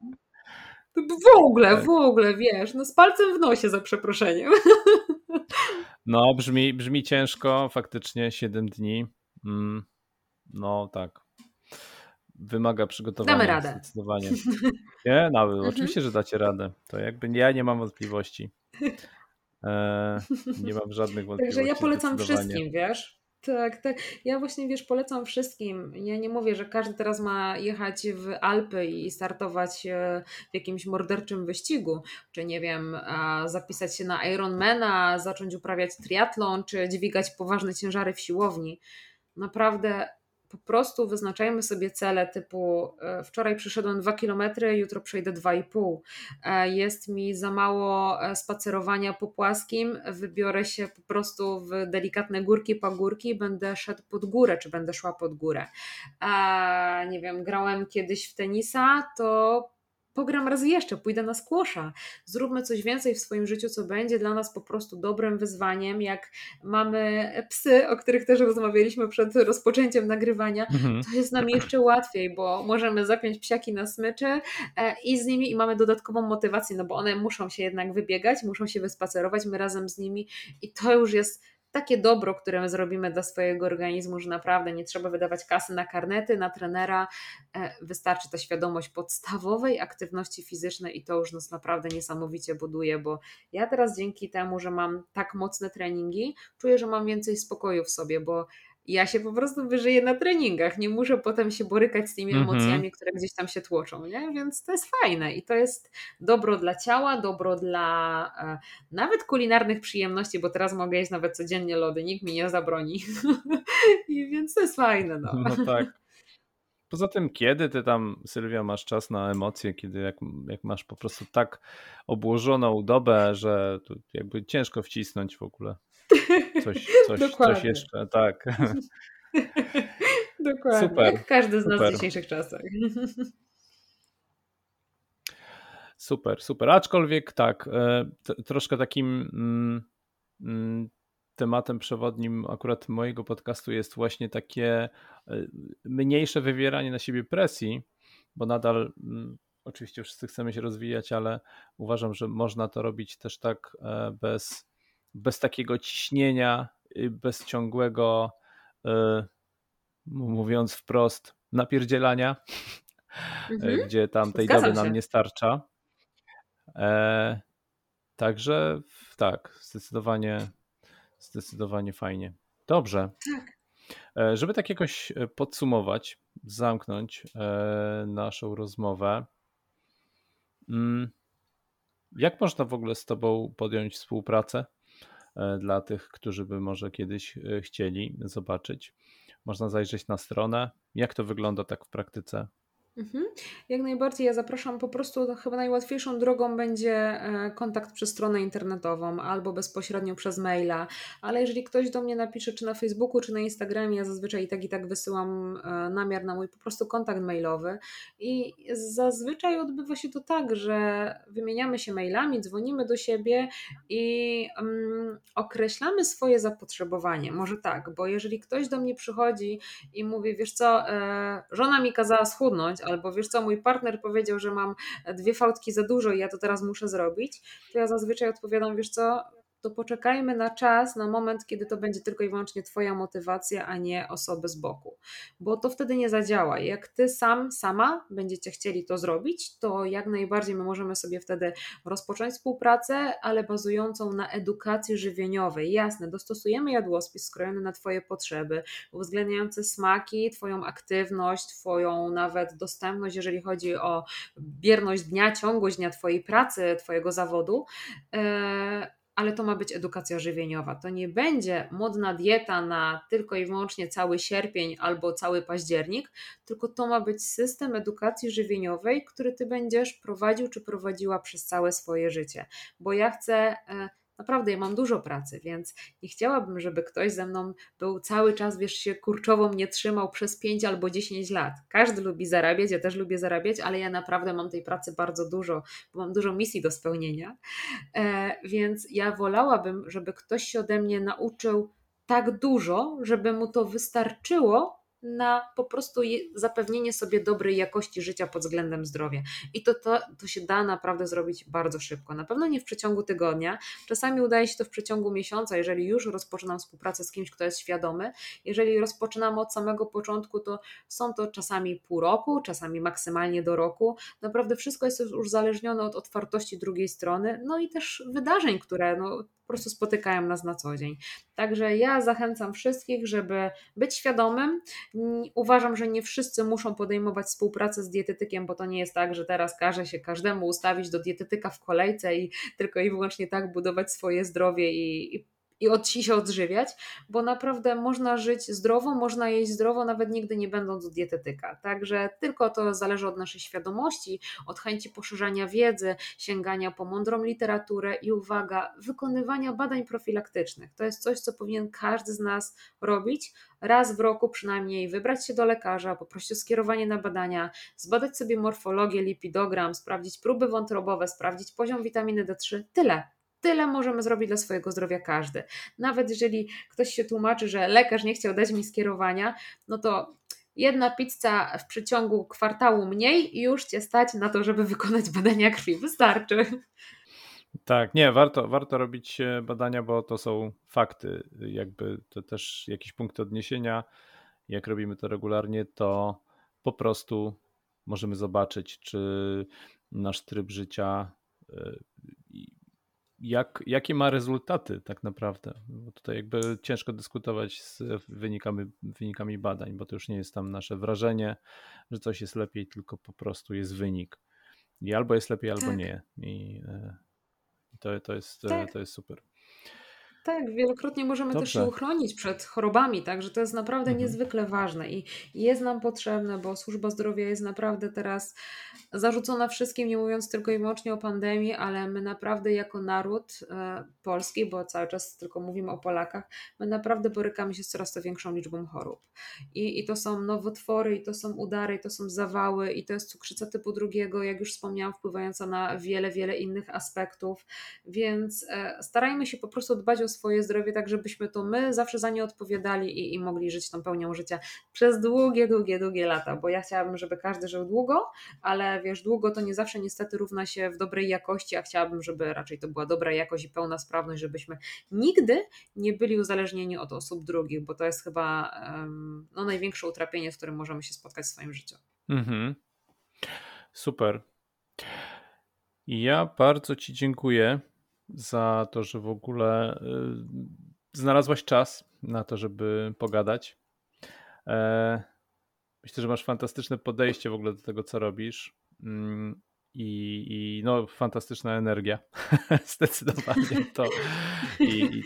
W ogóle, tak. w ogóle, wiesz, no z palcem w nosie za przeproszeniem. <laughs> No, brzmi, brzmi ciężko, faktycznie 7 dni. Mm, no tak. Wymaga przygotowania. Damy radę. Zdecydowanie. Nie, no, mhm. oczywiście, że dacie radę. To jakby ja nie mam wątpliwości. E, nie mam żadnych <laughs> wątpliwości. Także ja polecam wszystkim, wiesz? Tak, tak. Ja właśnie, wiesz, polecam wszystkim. Ja nie mówię, że każdy teraz ma jechać w Alpy i startować e, w jakimś morderczym wyścigu, czy nie wiem, zapisać się na Ironmana, zacząć uprawiać triatlon, czy dźwigać poważne ciężary w siłowni. Naprawdę po prostu wyznaczajmy sobie cele typu e, wczoraj przyszedłem 2 km, jutro przejdę 2,5. E, jest mi za mało e, spacerowania po płaskim, wybiorę się po prostu w delikatne górki, pagórki, będę szedł pod górę, czy będę szła pod górę. Nie wiem, grałem kiedyś w tenisa, to pogram raz jeszcze, pójdę na skłosza. Zróbmy coś więcej w swoim życiu, co będzie dla nas po prostu dobrym wyzwaniem. Jak mamy psy, o których też rozmawialiśmy przed rozpoczęciem nagrywania, mhm. to jest nam jeszcze łatwiej, bo możemy zapiąć psiaki na smyczy e, i z nimi i mamy dodatkową motywację, no bo one muszą się jednak wybiegać, muszą się wyspacerować, my razem z nimi i to już jest takie dobro, które my zrobimy dla swojego organizmu, że naprawdę nie trzeba wydawać kasy na karnety, na trenera. E, wystarczy ta świadomość podstawowej aktywności fizycznej i to już nas naprawdę niesamowicie buduje, bo ja teraz dzięki temu, że mam tak mocne treningi, czuję, że mam więcej spokoju w sobie, bo ja się po prostu wyżyję na treningach, nie muszę potem się borykać z tymi -hmm. emocjami, które gdzieś tam się tłoczą, nie? Więc to jest fajne i to jest dobro dla ciała, dobro dla e, nawet kulinarnych przyjemności, bo teraz mogę jeść nawet codziennie lody, nikt mi nie zabroni. <laughs> I więc to jest fajne. No, no tak. <laughs> Poza tym, kiedy ty tam, Sylwia, masz czas na emocje, kiedy jak, jak masz po prostu tak obłożoną dobę, że jakby ciężko wcisnąć w ogóle. <laughs> Coś, coś, coś jeszcze, tak. <laughs> Dokładnie. Super. Jak każdy z nas super. w dzisiejszych czasach. <laughs> Super, super. Aczkolwiek tak, e, troszkę takim mm, mm, tematem przewodnim akurat mojego podcastu jest właśnie takie e, mniejsze wywieranie na siebie presji, bo nadal mm, oczywiście wszyscy chcemy się rozwijać, ale uważam, że można to robić też tak e, bez bez takiego ciśnienia, bez ciągłego, e, mówiąc wprost, napierdzielania, e, mhm. gdzie tam tej Zgadzam doby nam nie starcza. E, także tak, zdecydowanie, zdecydowanie fajnie. Dobrze. Tak. Żeby tak jakoś podsumować, zamknąć naszą rozmowę. Mm, jak można w ogóle z Tobą podjąć współpracę? E, dla tych, którzy by może kiedyś e, chcieli zobaczyć. Można zajrzeć na stronę. Jak to wygląda tak w praktyce? Mhm. Jak najbardziej ja zapraszam, po prostu chyba najłatwiejszą drogą będzie e, kontakt przez stronę internetową albo bezpośrednio przez maila, ale jeżeli ktoś do mnie napisze czy na Facebooku, czy na Instagramie, ja zazwyczaj i tak i tak wysyłam e, namiar na mój po prostu kontakt mailowy i zazwyczaj odbywa się to tak, że wymieniamy się mailami, dzwonimy do siebie i um, określamy swoje zapotrzebowanie. Może tak, bo jeżeli ktoś do mnie przychodzi i mówi, wiesz co, e, żona mi kazała schudnąć, albo wiesz co, mój partner powiedział, że mam dwie fałdki za dużo i ja to teraz muszę zrobić, to ja zazwyczaj odpowiadam, wiesz co, to poczekajmy na czas, na moment, kiedy to będzie tylko i wyłącznie Twoja motywacja, a nie osoby z boku, bo to wtedy nie zadziała. Jak Ty sam, sama będziecie chcieli to zrobić, to jak najbardziej my możemy sobie wtedy rozpocząć współpracę, ale bazującą na edukacji żywieniowej. Jasne, dostosujemy jadłospis skrojony na Twoje potrzeby, uwzględniający smaki, Twoją aktywność, Twoją nawet dostępność, jeżeli chodzi o bierność dnia, ciągłość dnia Twojej pracy, Twojego zawodu. Ale to ma być edukacja żywieniowa. To nie będzie modna dieta na tylko i wyłącznie cały sierpień albo cały październik, tylko to ma być system edukacji żywieniowej, który ty będziesz prowadził czy prowadziła przez całe swoje życie. Bo ja chcę e, naprawdę ja mam dużo pracy, więc nie chciałabym, żeby ktoś ze mną był cały czas, wiesz, się kurczowo mnie trzymał przez 5 albo 10 lat. Każdy lubi zarabiać, ja też lubię zarabiać, ale ja naprawdę mam tej pracy bardzo dużo, bo mam dużo misji do spełnienia. E, więc ja wolałabym, żeby ktoś się ode mnie nauczył tak dużo, żeby mu to wystarczyło na po prostu zapewnienie sobie dobrej jakości życia pod względem zdrowia. I to, to, to się da naprawdę zrobić bardzo szybko. Na pewno nie w przeciągu tygodnia, czasami udaje się to w przeciągu miesiąca, jeżeli już rozpoczynam współpracę z kimś, kto jest świadomy. Jeżeli rozpoczynam od samego początku, to są to czasami pół roku, czasami maksymalnie do roku. Naprawdę wszystko jest już uzależnione od otwartości drugiej strony, no i też wydarzeń, które no, po prostu spotykają nas na co dzień. Także ja zachęcam wszystkich, żeby być świadomym. Uważam, że nie wszyscy muszą podejmować współpracę z dietetykiem, bo to nie jest tak, że teraz każe się każdemu ustawić do dietetyka w kolejce i tylko i wyłącznie tak budować swoje zdrowie i, i i od się odżywiać, bo naprawdę można żyć zdrowo, można jeść zdrowo, nawet nigdy nie będąc u dietetyka. Także tylko to zależy od naszej świadomości, od chęci poszerzania wiedzy, sięgania po mądrą literaturę i uwaga, wykonywania badań profilaktycznych. To jest coś, co powinien każdy z nas robić. Raz w roku przynajmniej wybrać się do lekarza, poprosić o skierowanie na badania, zbadać sobie morfologię, lipidogram, sprawdzić próby wątrobowe, sprawdzić poziom witaminy D3. Tyle Tyle możemy zrobić dla swojego zdrowia każdy. Nawet jeżeli ktoś się tłumaczy, że lekarz nie chciał dać mi skierowania, no to jedna pizza w przeciągu kwartału mniej i już cię stać na to, żeby wykonać badania krwi. Wystarczy. Tak, nie, warto, warto robić e, badania, bo to są fakty. Jakby to też jakiś punkt odniesienia. Jak robimy to regularnie, to po prostu możemy zobaczyć, czy nasz tryb życia e, jak, jakie ma rezultaty tak naprawdę. Bo tutaj jakby ciężko dyskutować z wynikami, wynikami badań, bo to już nie jest tam nasze wrażenie, że coś jest lepiej, tylko po prostu jest wynik. I albo jest lepiej, albo tak. nie. I e, to, to, jest, e, tak. to jest super. Tak, wielokrotnie możemy Dobrze. też się uchronić przed chorobami, także to jest naprawdę mhm. niezwykle ważne i jest nam potrzebne, bo służba zdrowia jest naprawdę teraz zarzucona wszystkim, nie mówiąc tylko i wyłącznie o pandemii, ale my naprawdę jako naród e, polski, bo cały czas tylko mówimy o Polakach, my naprawdę borykamy się z coraz to większą liczbą chorób. I, i to są nowotwory, i to są udary, i to są zawały, i to jest cukrzyca typu drugiego, jak już wspomniałam, wpływająca na wiele, wiele innych aspektów, więc e, starajmy się po prostu dbać o swoje zdrowie, tak żebyśmy to my zawsze za nie odpowiadali i, i mogli żyć tą pełnią życia przez długie, długie, długie lata, bo ja chciałabym, żeby każdy żył długo, ale wiesz, długo to nie zawsze niestety równa się w dobrej jakości, a chciałabym, żeby raczej to była dobra jakość i pełna sprawność, żebyśmy nigdy nie byli uzależnieni od osób drugich, bo to jest chyba no, największe utrapienie, z którym możemy się spotkać w swoim życiu. Mhm. Super. Ja bardzo Ci dziękuję za to, że w ogóle y, znalazłaś czas na to, żeby pogadać. E, myślę, że masz fantastyczne podejście w ogóle do tego, co robisz. Mm, I, i no, fantastyczna energia. <laughs> Zdecydowanie to. I, I,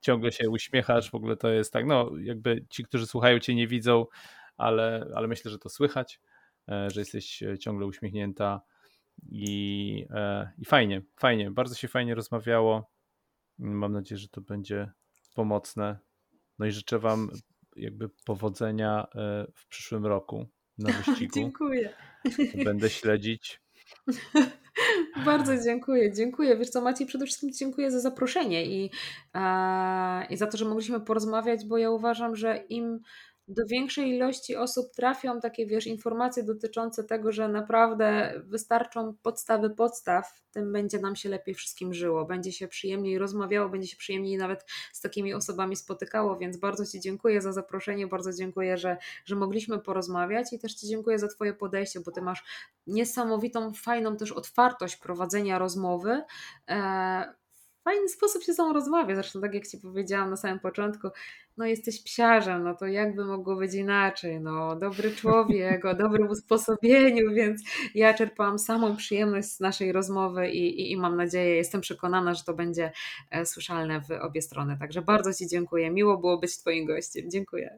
ciągle się uśmiechasz. W ogóle to jest tak, no, jakby ci, którzy słuchają, cię nie widzą, ale, ale myślę, że to słychać, e, że jesteś ciągle uśmiechnięta i, e, I fajnie, fajnie, bardzo się fajnie rozmawiało. Mam nadzieję, że to będzie pomocne. No i życzę Wam jakby powodzenia e, w przyszłym roku na <laughs> wyścigu. dziękuję. Będę śledzić. <laughs> Bardzo dziękuję, dziękuję. Wiesz co, Maciej, przede wszystkim dziękuję za zaproszenie i, i za to, że mogliśmy porozmawiać, bo ja uważam, że im do większej ilości osób trafią takie, wiesz, informacje dotyczące tego, że naprawdę wystarczą podstawy podstaw, tym będzie nam się lepiej wszystkim żyło, będzie się przyjemniej rozmawiało, będzie się przyjemniej nawet z takimi osobami spotykało, więc bardzo Ci dziękuję za zaproszenie, bardzo dziękuję, że, że mogliśmy porozmawiać i też Ci dziękuję za Twoje podejście, bo Ty masz niesamowitą, fajną też otwartość prowadzenia rozmowy. E, fajny sposób się z tą rozmawia. Zresztą, tak jak Ci powiedziałam na samym początku, no jesteś psiarzem, no to jakby mogło być inaczej, no dobry człowiek, o dobrym usposobieniu, <laughs> więc ja czerpałam samą przyjemność z naszej rozmowy i, i, i mam nadzieję, jestem przekonana, że to będzie e, słyszalne w obie strony. Także bardzo Ci dziękuję. Miło było być Twoim gościem. Dziękuję.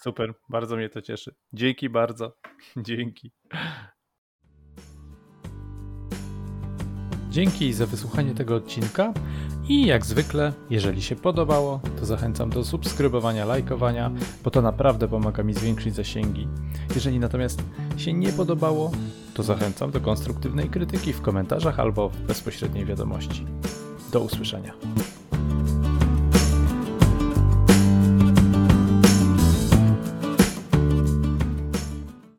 Super, bardzo mnie to cieszy. Dzięki bardzo. <laughs> Dzięki. Dzięki za wysłuchanie tego odcinka i jak zwykle, jeżeli się podobało, to zachęcam do subskrybowania, lajkowania, bo to naprawdę pomaga mi zwiększyć zasięgi. Jeżeli natomiast się nie podobało, to zachęcam do konstruktywnej krytyki w komentarzach albo w bezpośredniej wiadomości. Do usłyszenia.